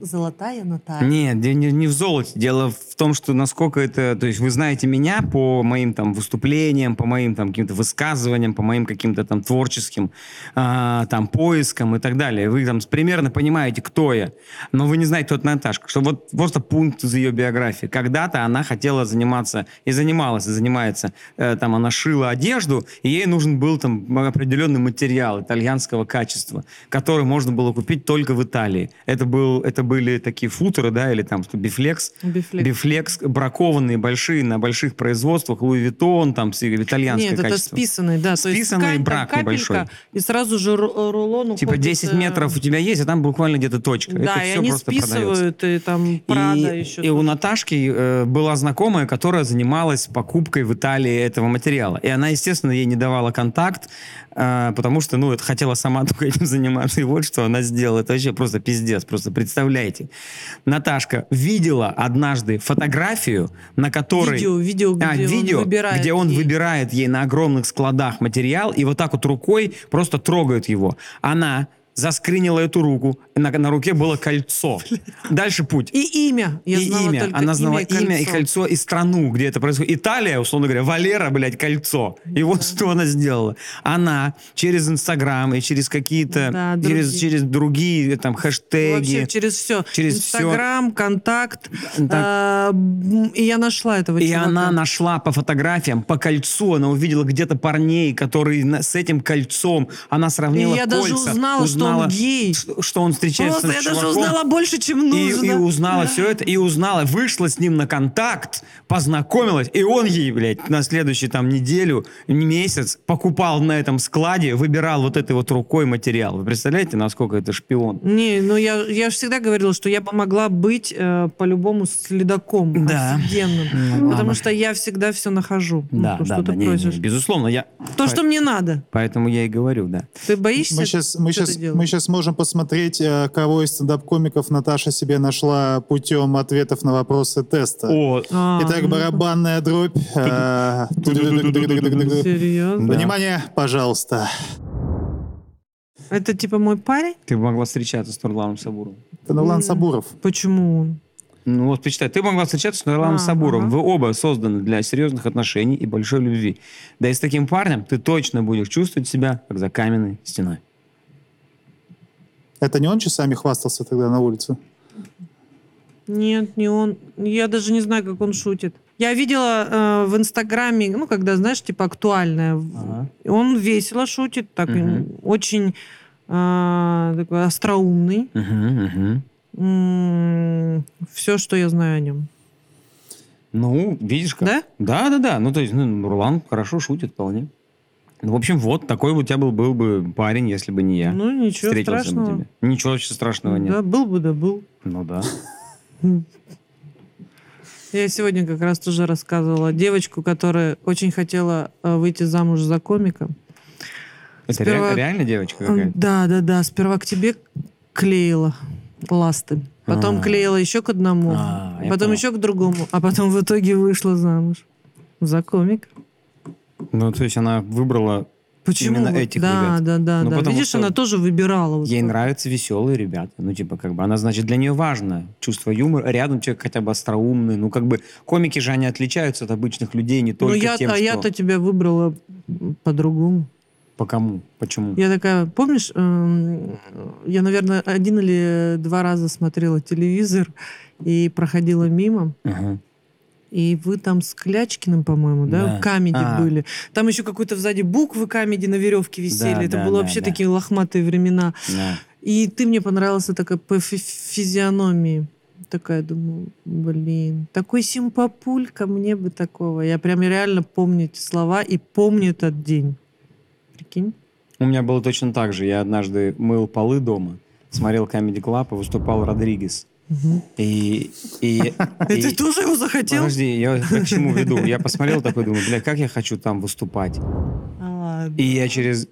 «Золотая Наталья». Нет, не, не в золоте. Дело в том, что насколько это... То есть вы знаете меня по моим там выступлениям, по моим там каким-то высказываниям, по моим каким-то там творческим а, там поискам и так далее. Вы там примерно понимаете, кто я. Но вы не знаете, кто это Наташка. Что вот просто пункт из ее биографии. Когда-то она хотела заниматься и занималась, и занимается. э, там она шила одежду, и ей нужен был там определенный материал итальянского качества, который можно было купить только в Италии. Это, был, это были такие футеры, да, или там что, бифлекс. Бифлекс. Бифлекс, бракованные большие на больших производствах, Louis Vuitton, там с- итальянское Нет, это качество. списанный, да. то есть Списанный ткань, брак капелька, небольшой. И сразу же ру- рулон Типа уходит, 10 э, метров у тебя есть, а там буквально где-то точка. Да, это и все они просто продается. списывают, и там Прада и, еще. и у Наташки э, была знакомая, которая занималась покупкой в Италии этого материала. И она, естественно, ей не давала контакт, э, потому что, ну, это хотела сама *laughs* только этим заниматься. И вот что она сделала. Это вообще просто пиздец. Просто представляете. Наташка видела однажды фотографию, на которой... Видео, видео, где А, он видео, выбирает где он ей. выбирает ей на огромных складах материал и вот так вот рукой просто трогает его. Она заскринила эту руку. На, на руке было кольцо. *laughs* Дальше путь. И имя. Я и знала имя. Она знала имя, имя и кольцо, и страну, где это происходит. Италия, условно говоря, Валера, блядь, кольцо. И вот что она сделала. Она через Инстаграм и через какие-то, Да, через, другие. через другие там хэштеги. Вообще через все. Через Инстаграм, контакт. Так. м, и я нашла этого И чувака. она нашла по фотографиям, по кольцу, она увидела где-то парней, которые с этим кольцом, она сравнила И я даже кольца, узнала, что он гей. Что он встречается Просто с я даже узнала больше, чем И, нужно. и узнала все это, и узнала, вышла с ним на контакт, познакомилась, и он ей, блядь, на следующую там неделю, месяц покупал на этом складе, выбирал вот этой вот рукой материал. Вы представляете, насколько это шпион? Не, ну я, я же всегда говорила, что я бы могла быть э, по-любому следаком. Да. Офигенным. Ну, Потому что я всегда все нахожу. Ну, Да, то, да, что да, ты не, не, просишь. безусловно, я... То, что мне надо. Поэтому я и говорю, да. Ты боишься? Мы сейчас, мы, что сейчас, делаешь? мы сейчас можем посмотреть, э, кого из стендап-комиков Наташа себе нашла путем ответов на вопросы теста. О, А, Итак, барабанная дробь. Э, Серьезно? Внимание, пожалуйста. Это типа мой парень? ты могла встречаться с Нурланом Сабуровым. Это Нурлан. Сабуров. Почему он? Ну вот почитай, ты могла встречаться с Нурланом А, Сабуровым. ага. Вы оба созданы для серьезных отношений и большой любви. Да и с таким парнем ты точно будешь чувствовать себя, как за каменной стеной. Это не он часами хвастался тогда на улице? Нет, не он. Я даже не знаю, как он шутит. Я видела э, в Инстаграме, ну, когда, знаешь, типа актуальное. Ага. Он весело шутит, так м, очень э, такой остроумный. Мгм, мгм. Все, что я знаю о нем. Ну, видишь как. Да? Да, да, да. Ну, то есть, ну, Нурлан хорошо шутит вполне. Ну, в общем, вот такой у тебя был, был бы парень, если бы не я. Ну, ничего Встретился страшного. бы тебе. Ничего вообще страшного нет. Да, был бы, да был. Ну да. Я сегодня как раз тоже рассказывала девочку, которая очень хотела э, выйти замуж за комика. Это Сперва- ре- реально девочка какая-то? Да, да, да. Сперва к тебе клеила ласты. Потом А. клеила еще к одному. А, я потом еще к другому. А потом в итоге вышла замуж. За комик. Ну, то есть она выбрала... Почему? Именно этих да, ребят. да, да, Ну, да. потому Видишь, она тоже выбирала. вот Ей так. нравятся веселые ребята. Ну, типа, как бы, она, значит, для нее важно чувство юмора. Рядом человек хотя бы остроумный. Ну, как бы, комики же, они отличаются от обычных людей не Ну, только я, тем, а что... я-то тебя выбрала по-другому. По кому? Почему? Я такая, помнишь, эм, я, наверное, один или два раза смотрела телевизор и проходила мимо, Ага. И вы там с Клячкиным, по-моему, да, Да. камеди А. были. Там еще какой-то сзади буквы камеди на веревке висели. Да, Это да, было да, вообще да. такие лохматые времена. Да. И ты мне понравился такая по фи- физиономии. Такая, думаю, блин, такой симпапулька, мне бы такого. Я прям реально помню эти слова и помню этот день. Прикинь? У меня было точно так же. Я однажды мыл полы дома, смотрел Comedy Club, и выступал Родригес. И... и, *laughs* И ты тоже его захотел? Подожди, я к чему веду? Я посмотрел такой, думаю, бля, как я хочу там выступать. А. И я через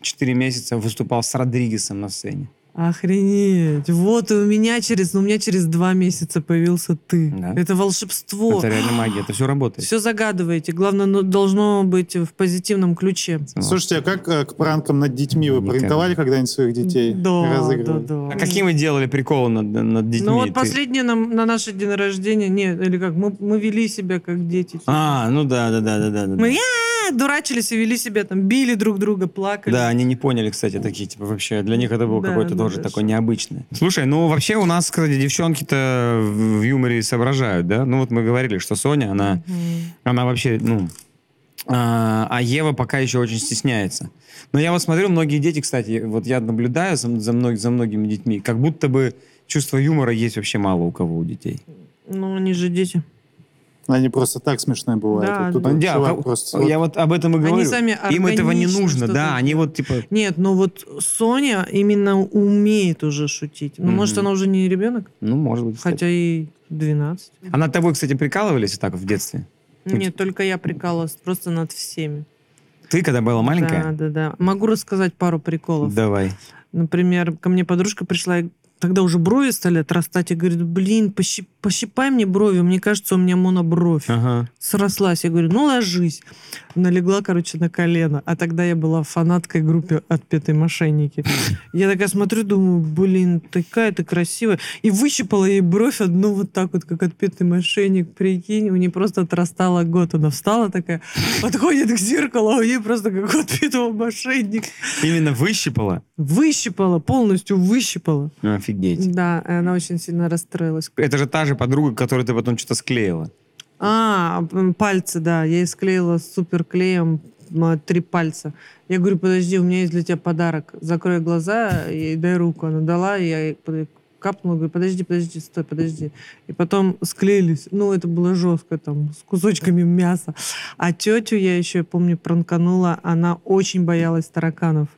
4 месяца выступал с Родригесом на сцене. Охренеть. Вот и у меня через, ну, у меня через два месяца появился ты. Да. Это волшебство. Это реально магия, это все работает. Все загадываете. Главное, ну, должно быть в позитивном ключе. Слушайте, а как э, к пранкам над детьми? Вы Никогда. пранковали когда-нибудь своих детей? Да, да, да. А какие мы делали приколы над, над детьми? Ну вот Ты- последнее на, на наше день рождения, нет, или как, мы, мы вели себя как дети. А, ну да, да, да, да, да. да. Мы «А, дурачились и вели себя, там, били друг друга, плакали. Да, они не поняли, кстати, такие, типа, вообще, для них это было Да, какое-то да, тоже да, такое что- необычное. Слушай, ну, вообще у нас, кстати, девчонки-то в юморе соображают, да? Ну, вот мы говорили, что Соня, она, Мгм. она вообще, ну, а, а Ева пока еще очень стесняется. Но я вот смотрю, многие дети, кстати, вот я наблюдаю за, за, мног- за многими детьми, как будто бы чувство юмора есть вообще мало у кого у детей. Ну, они же дети. Они просто так смешные бывают. Да, Вот тут да. Я, чувак а- просто... я вот об этом и Они говорю. сами Им этого не нужно, да, они вот типа... Нет, ну вот Соня именно умеет уже шутить. Ну, Мгм. может, она уже не ребенок, Ну, может быть, кстати. хотя и 12. А над тобой, кстати, прикалывались так в детстве? Нет, только я прикалывалась просто над всеми. Ты, когда была маленькая? Да, да, да. Могу рассказать пару приколов. Давай. Например, ко мне подружка пришла и тогда уже брови стали отрастать, и говорит, блин, пощип- пощипай мне брови, мне кажется, у меня монобровь. Ага. Срослась. Я говорю, ну ложись. Налегла, короче, на колено. А тогда я была фанаткой группы «Отпетые мошенники». *laughs* Я такая смотрю, думаю, блин, такая ты красивая. И выщипала ей бровь одну вот так вот, как отпетый мошенник. Прикинь, у нее просто отрастала год. Она встала такая, подходит к зеркалу, а у нее просто как отпетого мошенника. Именно выщипала? Выщипала, полностью выщипала. Офигеть. Да, она очень сильно расстроилась. Это же та же подруга, которой ты потом что-то склеила. А, пальцы, да. Я ей склеила суперклеем три пальца. Я говорю, подожди, у меня есть для тебя подарок. Закрой глаза и дай руку. Она дала, и я капнула, говорю, подожди, подожди, стой, подожди. И потом склеились. Ну, это было жестко, там, с кусочками мяса. А тетю я еще, я помню, пранканула. Она очень боялась тараканов.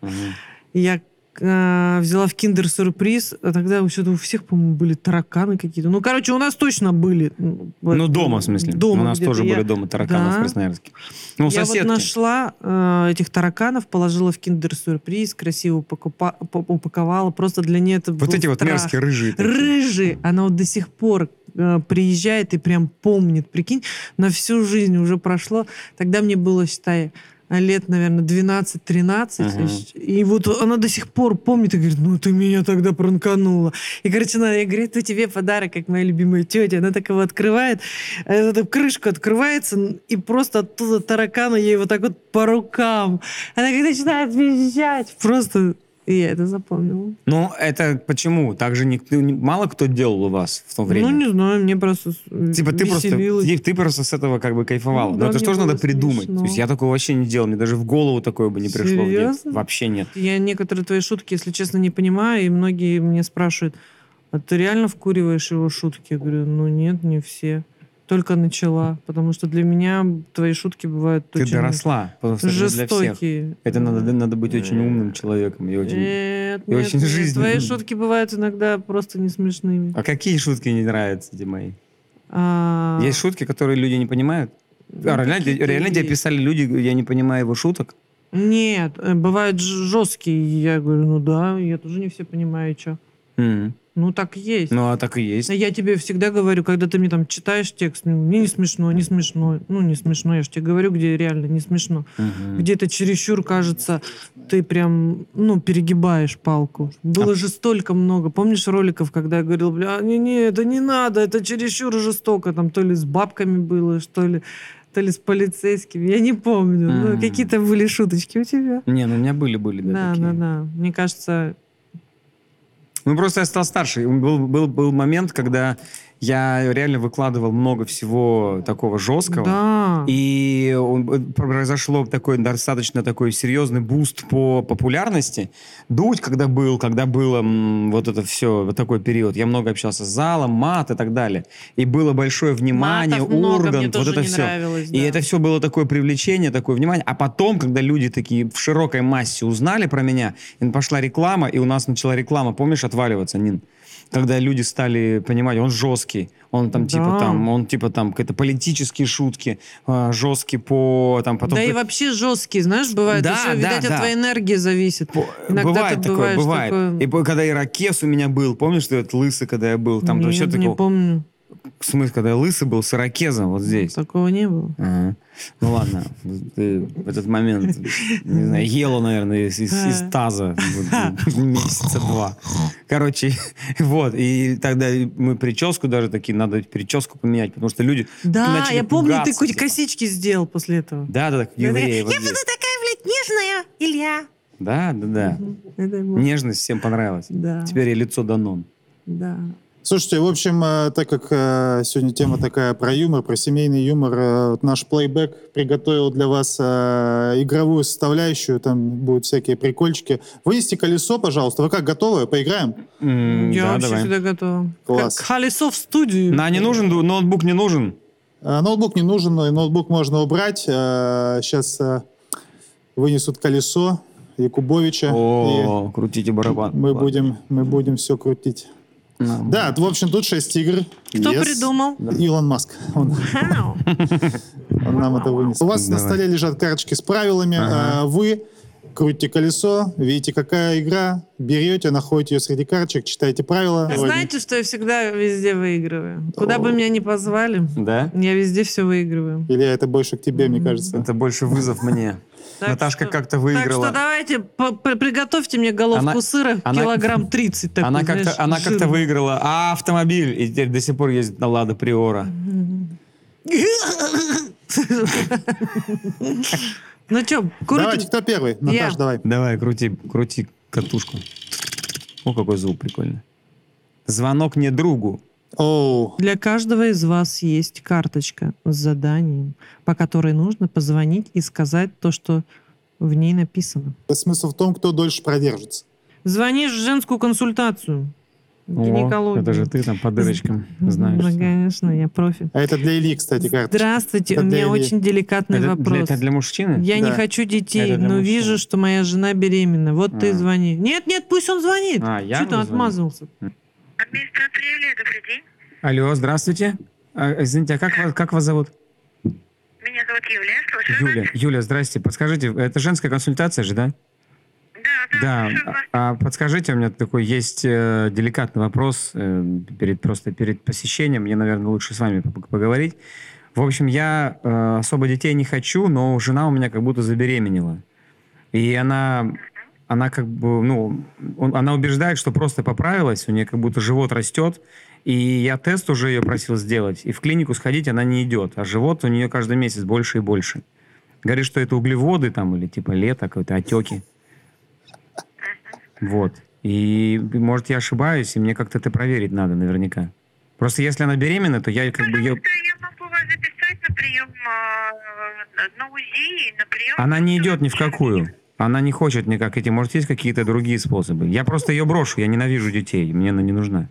И я э, взяла в киндер сюрприз, а тогда что-то у всех, по-моему, были тараканы какие-то. Ну, короче, у нас точно были. Вот, Ну, дома, в смысле. Дома У нас тоже Я- были дома тараканы в Да. Красноярске. Ну, я соседки. вот нашла э, этих тараканов, положила в киндер-сюрприз, красиво покупа- по- упаковала. Просто для нее это Вот эти вот страх. мерзкие рыжие. такие. Она вот до сих пор э, приезжает и прям помнит. Прикинь, на всю жизнь уже прошло. Тогда мне было, считай, лет, наверное, 12-13. Ага. И вот она до сих пор помнит и говорит, ну ты меня тогда пранканула. И, короче, она, я говорю, это тебе подарок, как моя любимая тетя. Она так его открывает, а эта крышка открывается, и просто оттуда таракана ей вот так вот по рукам. Она как начинает визжать. Просто и я это запомнила. Ну, это почему? Так же никто, мало кто делал у вас в то время. Ну, не знаю, мне просто Типа ты просто, веселилось. ты, ты просто с этого как бы кайфовала. Ну Но да, это же тоже надо придумать. смешно. То есть я такого вообще не делал. Мне даже в голову такое бы не пришло. Серьезно? Вообще нет. Я некоторые твои шутки, если честно, не понимаю, и многие мне спрашивают, а ты реально вкуриваешь его шутки? Я говорю, ну нет, не все. Только начала, потому что для меня твои шутки бывают Ты очень доросла. Потому что это не для всех. жестокие. Это надо, надо быть очень умным человеком. И очень... Нет, и нет, очень нет, жизненным. Твои шутки бывают иногда просто не смешными. А какие шутки не нравятся тебе мои? А, Есть шутки, которые люди не понимают? ну, а, реально, какие-то реально тебе писали люди, я не понимаю его шуток? Нет, э, бывают жесткие. Я говорю, ну да, я тоже не все понимаю, что. М. Ну так и есть. Ну, а так и есть. Я тебе всегда говорю, когда ты мне там читаешь текст, ну, мне не смешно, не смешно. Ну, не смешно, я же тебе говорю, где реально не смешно. Мгм. Где-то чересчур, кажется, ты прям, ну, перегибаешь палку. Было А же столько много. Помнишь роликов, когда я говорил, бля, не-не, это не надо, это чересчур жестоко. Там то ли с бабками было, что ли, то ли с полицейскими. Я не помню. Ну, М. какие-то были шуточки у тебя. Не, ну у меня были-были, да, Да, такие. да, да. Мне кажется, Ну, просто я стал старше. Был, был, был момент, когда я реально выкладывал много всего такого жесткого. да. И он- э, произошло такой достаточно такой серьезный буст по популярности. Дудь, когда был, когда было м, вот это все, вот такой период, я много общался с залом, мат и так далее. И было большое внимание, Матов много, Ургант, вот это все. нравилось, И да. это все было такое привлечение, такое внимание. А потом, когда люди такие в широкой массе узнали про меня, пошла реклама, и у нас начала реклама, помнишь, отваливаться, Нин? Когда люди стали понимать, он жесткий, он там типа Да. там, он типа там какие-то политические шутки, а, жесткий по там потом. Да и вообще жесткие, знаешь, бывает Да, еще, да, видать, да. от твоей энергии зависит. По- Иногда бывает такое, бывает. такой- И когда ирокез у меня был, помнишь, что это лысый, когда я был, там Нет, вообще не такого, помню. В смысле, когда я лысый был с ирокезом вот здесь. Такого не было. Ага. Ну ладно, ты в этот момент, не знаю, ела, наверное, из, из- из А. таза вот, месяца два. Короче, *laughs* вот, и тогда мы прическу даже такие, надо прическу поменять, потому что люди Да, я помню, ты типа. косички сделал после этого. Да, да, так, евреи вот здесь. такая, блядь, нежная, Илья. Да, да, да. Нежность всем понравилась. Да, Теперь я лицо Данон. да. Слушайте, в общем, э, так как э, сегодня тема такая про юмор, про семейный юмор, э, вот наш плейбэк приготовил для вас игровую составляющую, там будут всякие прикольчики. Вынести колесо, пожалуйста. Вы как, готовы? Поиграем? М, Я да, вообще давай. всегда готова. Класс. Как колесо в студию. На, не нужен, ноутбук не нужен. Ноутбук не нужен, но и ноутбук можно убрать. Сейчас вынесут колесо Якубовича. О, крутите барабан. мы Ладно. будем, мы будем все крутить. На. Да, в общем, тут 6 игр. Кто Yes. придумал? Илон Маск. Он, *laughs* он нам это вынес. У вас на Давай. столе лежат карточки с правилами. Ага. А, Вы крутите колесо, видите, какая игра, берете, находите ее среди карточек, читаете правила. А Знаете, что я всегда везде выигрываю? Куда бы меня ни позвали, Да? я везде все выигрываю. Или это больше к тебе, мне кажется. Это больше вызов мне. Так Наташка что- как-то Так выиграла. что давайте приготовьте мне головку Она- сыра она- килограмм 30. такой, Она как-то, она как-то жирный. выиграла а, автомобиль, и теперь до сих пор ездит на Лада Приора. Ну что, Давайте, крутим? кто первый? Наташ, давай. Давай, крути, крути катушку. О, какой звук прикольный. Звонок не другу. Оу, Для каждого из вас есть карточка с заданием, по которой нужно позвонить и сказать то, что в ней написано. смысл в том, кто дольше продержится. Звонишь в женскую консультацию. О, Гинекологию. это же ты там по дырочкам знаешь. Ну, всё. конечно, я профи. А это для Ильи, кстати, карточка. Здравствуйте, Это у меня для Ильи. очень деликатный Это для, вопрос. это для мужчины? Я не Да. хочу детей, для но мужчин. вижу, что моя жена беременна. Вот ты А. звони. Нет, нет, пусть он звонит. А, я Что ты буду звонить? Администратор Юлия, добрый день. Алло, здравствуйте. А, извините, а как вас, как вас зовут? Меня зовут Юлия, слушаю Юля. Юля, здрасте. Подскажите, это женская консультация же, да? Да, да. А, а подскажите, у меня такой есть э, деликатный вопрос э, перед просто перед посещением. Мне, наверное, лучше с вами пог- поговорить. В общем, я э, особо детей не хочу, но жена у меня как будто забеременела. И она, она как бы, ну, он- она убеждает, что просто поправилась, у нее как будто живот растет. И я тест уже ее просил сделать. И в клинику сходить она не идет. А живот у нее каждый месяц больше и больше. Говорит, что это углеводы там или типа лето, какой-то отеки. Вот. И, может, я ошибаюсь, и мне как-то это проверить надо наверняка. Просто если она беременна, то я как бы... ее- Пожалуйста, я могу вас записать на прием а, на УЗИ на прием... Она не идет ни в какую. Она не хочет никак идти. Может, есть какие-то другие способы. Я просто ее брошу. Я ненавижу детей. Мне она не нужна.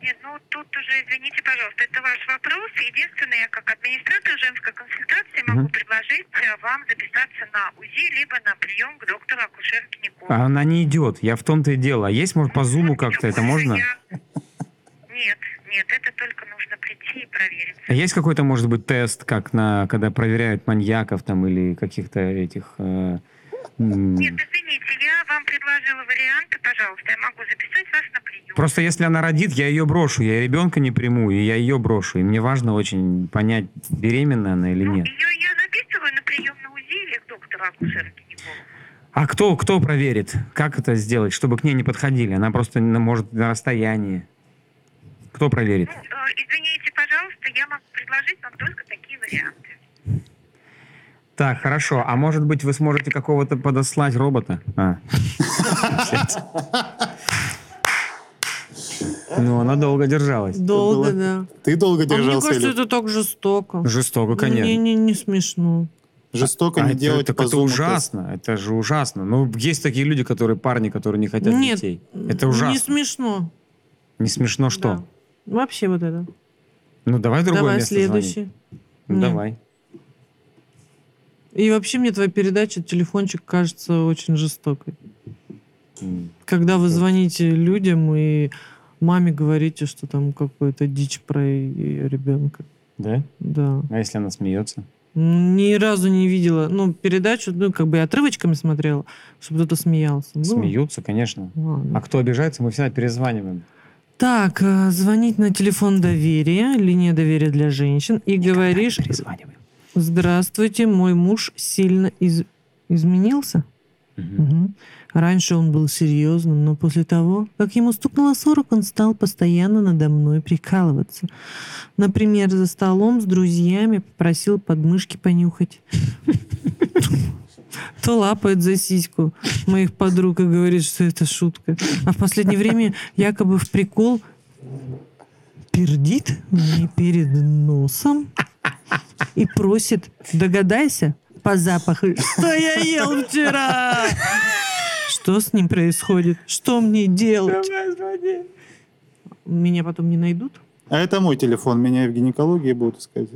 Нет, ну тут уже, извините, пожалуйста, это ваш вопрос. Единственное, я как администратор женской консультации могу Мгм. предложить а, вам записаться на УЗИ, либо на прием к доктору акушер-гинекологу. А она не идет. Я в том-то и дело. А есть, может, по зуму как-то это можно? Я- Нет, нет, это только нужно прийти и проверить. А есть какой-то, может быть, тест, как на, когда проверяют маньяков там или каких-то этих... э, Нет, извините, я вам предложила варианты, пожалуйста, я могу записать вас на прием. Просто если она родит, я ее брошу. Я ребенка не приму, и я ее брошу. И мне важно очень понять, беременна она или нет. Ее я записываю на прием на УЗИ или к доктору акушер-гинекологу. А кто, кто проверит? Как это сделать, чтобы к ней не подходили? Она просто на- может на расстоянии. Кто проверит? Ну, э, извините, пожалуйста, я могу предложить вам только такие варианты. Так, хорошо. А может быть, вы сможете какого-то подослать робота? А. Ну, она долго держалась. Долго, да. Ты долго А мне держался, кажется, Илюх? это так жестоко. Жестоко, Мне конечно. не, не смешно. Жестоко А не это, делать так по это тест. ужасно. Это же ужасно. Ну, есть такие люди, которые парни, которые не хотят Нет, детей. Это ужасно. Не смешно. Не смешно что? Да. Вообще вот это. Ну, давай другое Давай место следующий. звонить. Ну, давай. И вообще мне твоя передача «Телефончик» кажется очень жестокой. Когда вы звоните людям и маме говорите, что там какой-то дичь про ее ребенка. Да? Да. А если она смеется? Ни разу не видела. Ну, передачу, ну, как бы я отрывочками смотрела, чтобы кто-то смеялся. Ну, Смеются, конечно. ладно. А кто обижается, мы всегда перезваниваем. Так, э, звонить на телефон доверия, линия доверия для женщин, и говоришь, Перезваниваем. Здравствуйте, мой муж сильно из- изменился. Мгм. Мгм. Раньше он был серьезным, но после того, как ему стукнуло 40, он стал постоянно надо мной прикалываться. Например, за столом с друзьями попросил подмышки понюхать. То лапает за сиську моих подруг и говорит, что это шутка. А в последнее время якобы в прикол пердит мне перед носом и просит, догадайся, по запаху, что я ел вчера. Что с ним происходит? Что мне делать? Меня потом не найдут? А это мой телефон, меня и в гинекологии будут искать.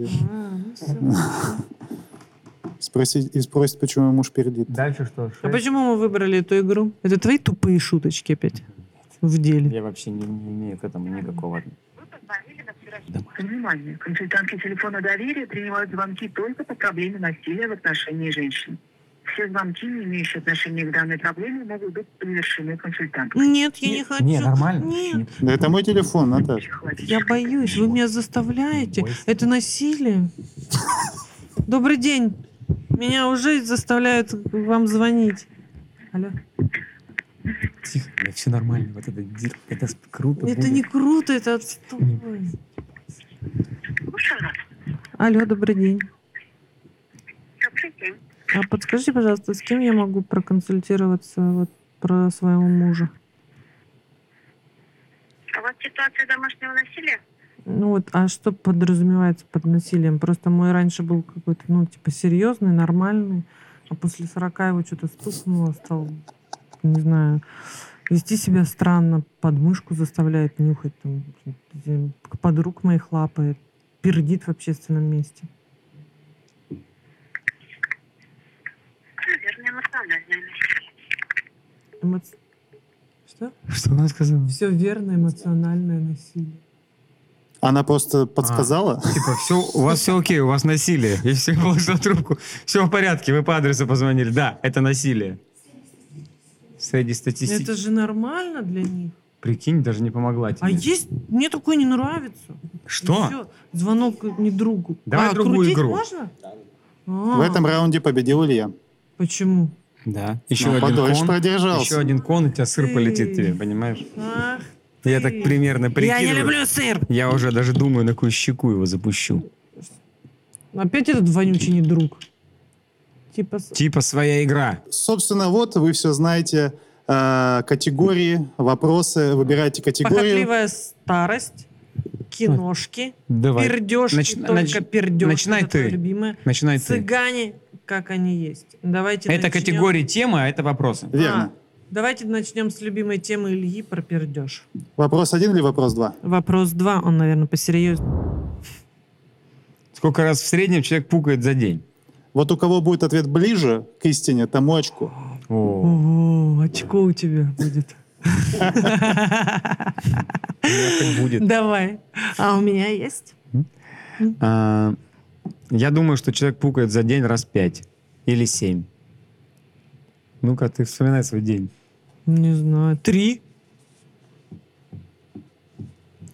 Спросить, и спросят, почему муж пердит. Дальше что? А почему мы выбрали эту игру? Это твои тупые шуточки опять в деле. Я вообще не, не имею к этому никакого. Вчерашний Внимание! Консультантки телефона доверия принимают звонки только по проблеме насилия в отношении женщин. Все звонки, не имеющие отношения к данной проблеме, могут быть завершены консультантом. Нет, я не хочу. Не, нормально. Нет, Да это мой телефон, Наташа. я боюсь. Вы меня заставляете. Это насилие. Добрый день. Меня уже заставляют вам звонить. Алло. Тихо, все нормально. Вот это, это круто. Это будет. не круто, это отстой. Алло, добрый день. Добрый день. А подскажите, пожалуйста, с кем я могу проконсультироваться вот про своего мужа? А вас ситуация домашнего насилия? Ну вот, а что подразумевается под насилием? Просто мой раньше был какой-то, ну, типа, серьезный, нормальный, а после 40 его что-то стукнуло, стал, не знаю, вести себя странно, подмышку заставляет нюхать, там, подруг моих лапает, пердит в общественном месте. Наверное, эмоциональное насилие. Что? Что она сказала? Все верно, эмоциональное насилие. Она просто подсказала. Типа, все, у вас все окей, у вас насилие. И все положил трубку. Все в порядке, вы по адресу позвонили. Да, это насилие. Среднестатистически. Это же нормально для них. Прикинь, даже не помогла тебе. А есть, мне такое не нравится. Что? И всё. Звонок не другу. Давай а, другую игру. можно? В А, этом раунде победил Илья. Почему? Да. Еще Ну, один подольше кон. продержался. Еще один кон, и у тебя сыр Ты. полетит тебе, понимаешь? Ах Я ты. так примерно Я прикидываю. не люблю сыр. Я уже даже думаю, на какую щеку его запущу. Опять этот вонючий не друг. Типа... Типа своя игра. Собственно, вот вы все знаете э, категории, вопросы. Выбирайте категорию. Похотливая старость, киношки, Давай. пердеж, Нач- только нач- пердеж. начинай ты. любимое. Начинай ты. Цыгане, как они есть. Давайте Это начнем- категории темы, а это вопросы. Верно. А, давайте начнем с любимой темы Ильи про пердеж. Вопрос один или вопрос два? Вопрос два, он, наверное, посерьезнее. Сколько раз в среднем человек пукает за день? Вот у кого будет ответ ближе к истине, тому очку. О, Ого, очко у тебя будет. будет. Давай. А у меня есть? А, Я думаю, что человек пукает за день раз пять или семь. Ну-ка, ты вспоминай свой день. Не знаю. Три?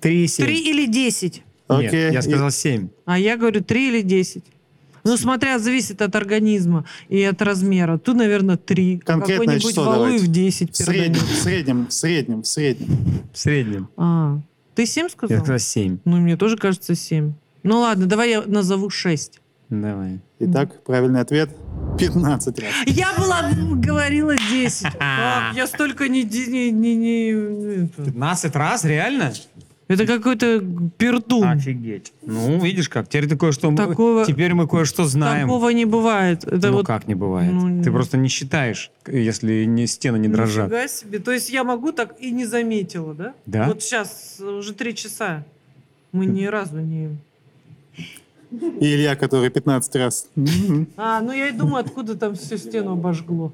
Три, семь. Три или десять? Нет, я И- сказал семь. А я говорю три или десять. Ну, смотря, зависит от организма и от размера. Тут, наверное, три. Конкретное Какой-нибудь число Валуев давайте. 10 В среднем, в среднем, в среднем, в среднем. В среднем. А, ты семь Я сказал? сказал семь. Ну, мне тоже кажется семь. Ну, ладно, давай я назову шесть. Давай. Итак, правильный ответ 15 раз. Я была, говорила 10. Как? *laughs* Я столько не... не, не, не- это. 15 раз? Реально? Это какой-то пердун. Офигеть. Ну, видишь как, теперь ты кое-что... Такого- Теперь мы кое-что знаем. Такого не бывает. Это ну вот как не бывает? ну, ты просто не считаешь, если не стены не дрожат. Нифига себе. То есть я могу так и не заметила, да? Да. Вот сейчас уже три часа. Мы ни разу не... И Илья, который 15 раз. *laughs* А, ну я и думаю, откуда там всю стену обожгло.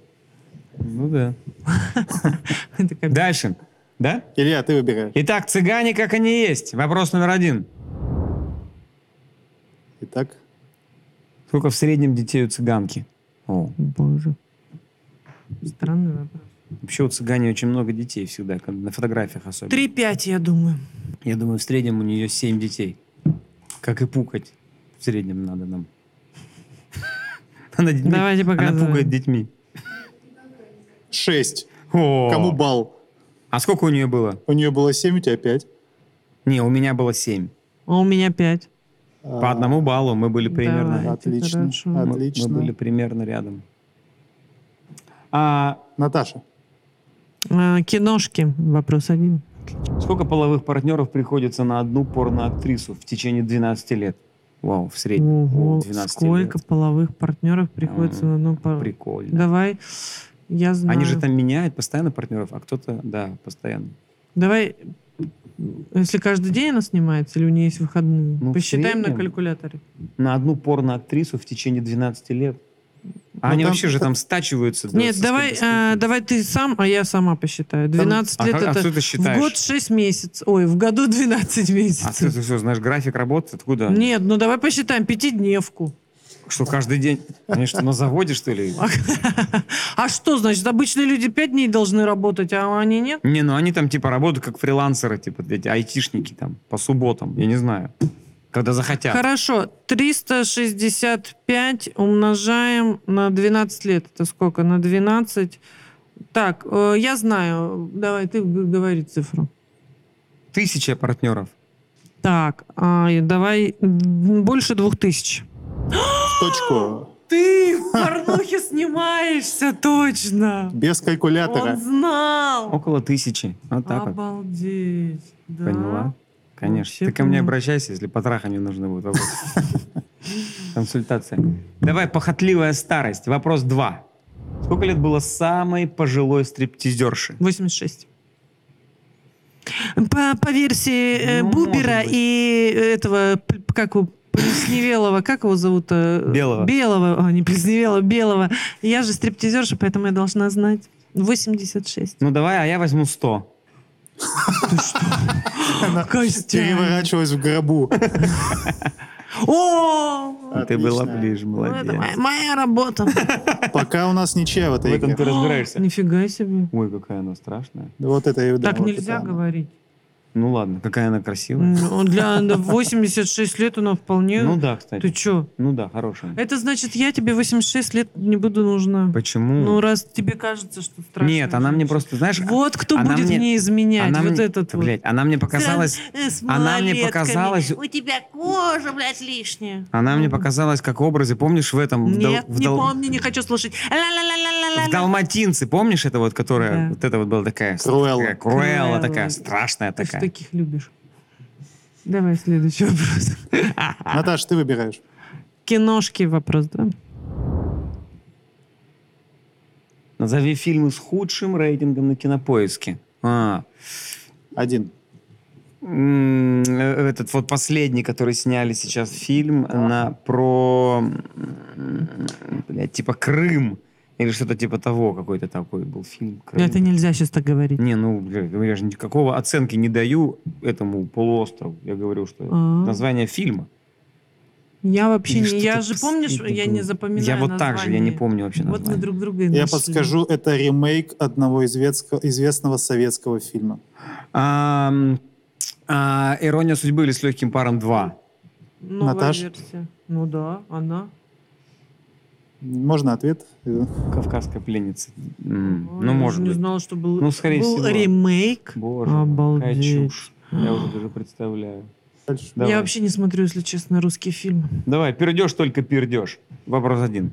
Ну да. *laughs* Дальше. Да? Илья, ты выбираешь. Итак, цыгане как они есть. Вопрос номер один. Итак, Сколько в среднем детей у цыганки? О, Боже. Странный вопрос. вообще у цыгане очень много детей всегда, на фотографиях особенно. Три-пять, я думаю. Я думаю, в среднем у нее семь детей. Как и пукать. В среднем надо нам. *laughs* Она, детьми- Давайте она пукает детьми. 6. О! Кому бал? А сколько у нее было? У нее было 7, у тебя 5. Не, у меня было семь. А у меня пять. По одному баллу мы были примерно... Давай. Отлично, Хорошо. мы- отлично. Мы были примерно рядом. А Наташа, А, киношки. Вопрос один. сколько половых партнеров приходится на одну порноактрису в течение 12 лет? Вау, в среднем. Ого, О, 12 сколько лет. половых партнеров приходится М, на одну пару? Прикольно. Давай, я знаю. Они же там меняют постоянно партнеров, а кто-то, да, постоянно. Давай, если каждый день она снимается, или у нее есть выходные? Ну, в Посчитаем на калькуляторе. На одну порноактрису в течение 12 лет. А Ну, они там- вообще же там стачиваются. Нет, со давай, а, давай ты сам, а я сама посчитаю. 12 А лет а это что ты в считаешь? год 6 месяцев. Ой, в году *laughs* 12 А ты, месяцев. ты что, знаешь график работы? Откуда? Нет, ну давай посчитаем пятидневку. Что, каждый день? Они что, на заводе, что ли? А что, значит, обычные люди пять дней должны работать, а они нет? Не, ну они там типа работают как фрилансеры, типа эти айтишники там, по субботам, я не знаю. Когда захотят. Хорошо, 365 умножаем на 12 лет. Это сколько? На 12. Так, э, я знаю. Давай, ты говори цифру. Тысяча партнеров. Так, а, давай больше двух тысяч. В точку. *gasps* Ты в порнухе снимаешься, точно. Без калькулятора. Он знал. Около тысячи. Вот так вот. Обалдеть. Да? Поняла? Конечно. Вообще Ты ко мне поняла. обращайся, если по траханию нужны будут вопросы. *laughs* Консультация. Давай, похотливая старость. Вопрос два. Сколько лет было самой пожилой стриптизерши? 86. По, по версии э, Ну, Бубера может быть. и этого, п- как его, Плесневелого, как его зовут-то? Белого. Белого, а, не Плесневелого, Белого. Я же стриптизерша, поэтому я должна знать. 86. Ну давай, а я возьму 100. Костя. Переворачивалась в гробу. О! Ты была ближе, Ну, молодец. это моя, моя работа. Пока у нас ничья в В этой этом ты игре. разбираешься. Нифига себе. Ой, какая она страшная. Вот это и Так нельзя она. говорить. Ну ладно, какая она красивая. Ну, Для *laughs* да, 86 лет она вполне... Ну да, кстати. Ты чё? Ну да, хорошая. Это значит, я тебе 86 лет не буду нужна. Почему? Ну, раз тебе кажется, что страшно. Нет, она мне просто, знаешь... Вот кто она будет мне- мне изменять, она вот мне- этот вот. Блядь, она мне показалась... С она мне показалась- У тебя кожа, блядь, лишняя. Она мне показалась как образе, помнишь, в этом... Нет, в не дал- помню, не хочу слушать. Ла-ла-ла-ла-ла-ла-ла. В Далматинце, помнишь это вот, которая... Да. Вот это вот была такая... Круэлла. такая Круэлла Круэлла. такая, страшная Ты ж такая. таких любишь. Давай следующий вопрос. *laughs* Наташ, ты выбираешь. Киношки вопрос, да? Назови фильмы с худшим рейтингом на кинопоиске. А, Один. э, этот вот последний, который сняли сейчас фильм на про, блядь, типа Крым или что-то типа того, какой-то такой был фильм. Крым. Это нельзя сейчас так говорить. Не, ну, я же никакого оценки не даю этому полуострову. Я говорю, что А. название фильма. Я вообще Или не... Я же, помнишь, я не запоминаю Я вот так же, я не название. помню вообще Вот мы название. друг друга и Я нашли. подскажу, это ремейк одного известного, известного советского фильма. А, а, «Ирония судьбы» или «С легким паром 2». Новая Наташ? версия. Ну да, она. Можно ответ? «Кавказская пленница». М, Ой, Ну, может же не быть. знала, что был, Ну, скорее был всего. ремейк. Боже, какая Обалдеть. чушь. Я уже даже *gasps* представляю. Дальше. Давай. Я вообще не смотрю, если честно, русские фильмы. Давай, пердеж только пердеж. Вопрос один.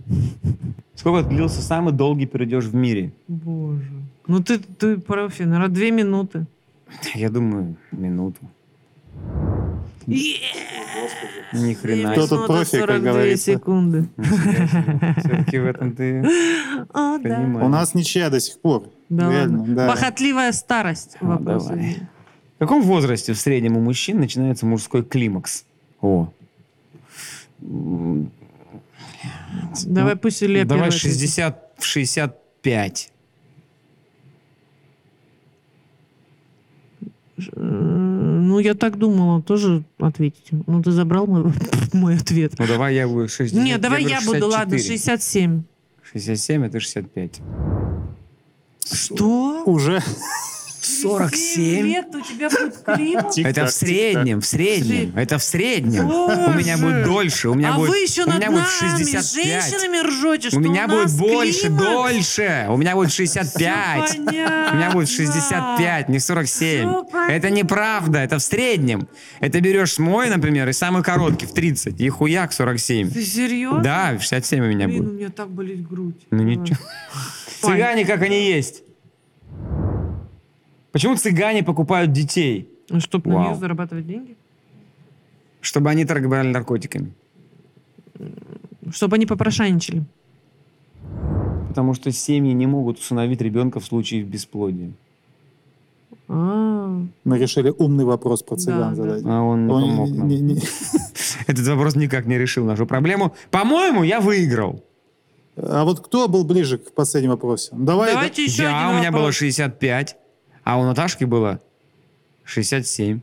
Сколько длился самый долгий пердеж в мире? Боже. Ну ты, ты профи, наверное, две минуты. Я думаю, минуту. Ни хрена. Кто тут профи, как 42 говорится? секунды. Все-таки в этом ты *laughs* да. понимаешь. У нас ничья до сих пор. Да Реально, ладно. да. Похотливая старость. А, Вопрос. В каком возрасте в среднем у мужчин начинается мужской климакс? О. Давай пусть Илья Ну, Давай первый ответит. 60, в 65. Ну, я так думала, тоже ответить. Ну, ты забрал мой, *laughs* мой ответ. Ну давай я буду 60. Нет, давай я, говорю буду, ладно, 64. 67. 67, это 65. Что? Уже 47? лет у тебя будет климат? Это в среднем, в среднем. Сред- Это в среднем. У меня будет дольше. У меня а будет, вы еще у над меня будет нами, 65. женщинами ржете, что У меня будет больше, климат. дольше. У меня будет 65. Всё У меня будет 65, не 47. Всё понятно. Это неправда, это в среднем. Это берешь мой, например, и самый короткий в 30, и хуяк 47. Ты серьезно? Да, в 67 у меня Блин, у будет. меня так болит грудь. Ну ничего. Цыгане, как они есть. Почему цыгане покупают детей? Ну, Чтоб на Вау. них зарабатывать деньги? Чтобы они торговали наркотиками. Чтобы они попрошайничали. Потому что семьи не могут усыновить ребенка в случае бесплодия. А, мы решили умный вопрос про Да, цыган да. задать. А он не Он помог нам. не- не- *laughs* Этот вопрос никак не решил нашу проблему. По-моему, я выиграл. А вот кто был ближе к последнему вопросу? Давай, Давайте еще я, один у меня было вопрос. 65, а у Наташки было 67.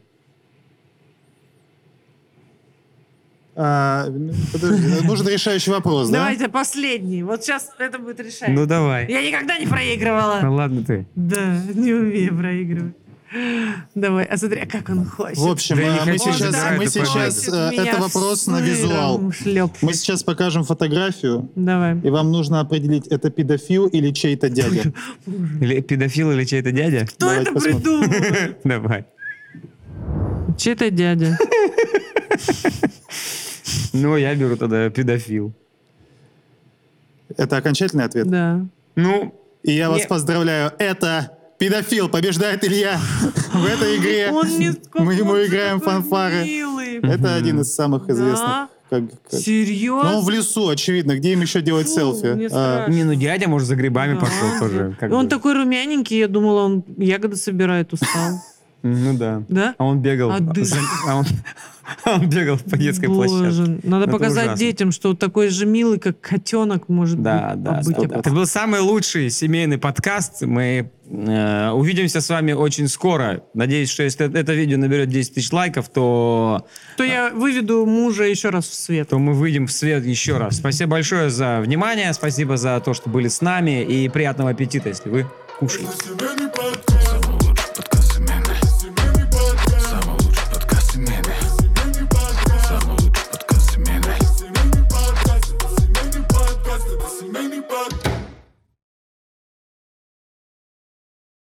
А, подожди, нужен решающий вопрос, да? Давайте последний. Вот сейчас это будет решать. Ну давай. Я никогда не проигрывала. Ну ладно ты. Да, не умею проигрывать. Давай, а смотри, а как он хочет. В общем, Да мы сейчас, забирать мы это сейчас э, это вопрос на визуал. шлепнуть. Мы сейчас покажем фотографию, Давай. и вам нужно определить, это педофил или чей-то дядя. Или педофил или чей-то дядя? Кто Давайте это посмотрим. придумал? *laughs* Давай. Чей-то дядя. *laughs* Ну, я беру тогда педофил. Это окончательный ответ? Да. Ну, И я вас поздравляю, это педофил, побеждает Илья *laughs* в этой игре. *laughs* Мы ему играем фанфары. Это один из самых известных. Как, как- Серьезно? Ну, он в лесу, очевидно. Где им еще делать Фу, селфи? А, не, ну дядя, может, за грибами Да. пошел тоже. как Он бы. такой румяненький, я думала, он ягоды собирает, устал. *laughs* Ну да. Да? А он бегал. А а он, а он бегал по детской Боже, площадке. надо Это показать ужасно. детям, что такой же милый, как котенок, может Да, быть. да, да, да. Это был самый лучший семейный подкаст. Мы увидимся с вами очень скоро. Надеюсь, что если это видео наберет 10 тысяч лайков, то, То я выведу мужа еще раз в свет. то мы выйдем в свет еще раз. Спасибо большое за внимание, спасибо за то, что были с нами, и приятного аппетита, если вы кушаете.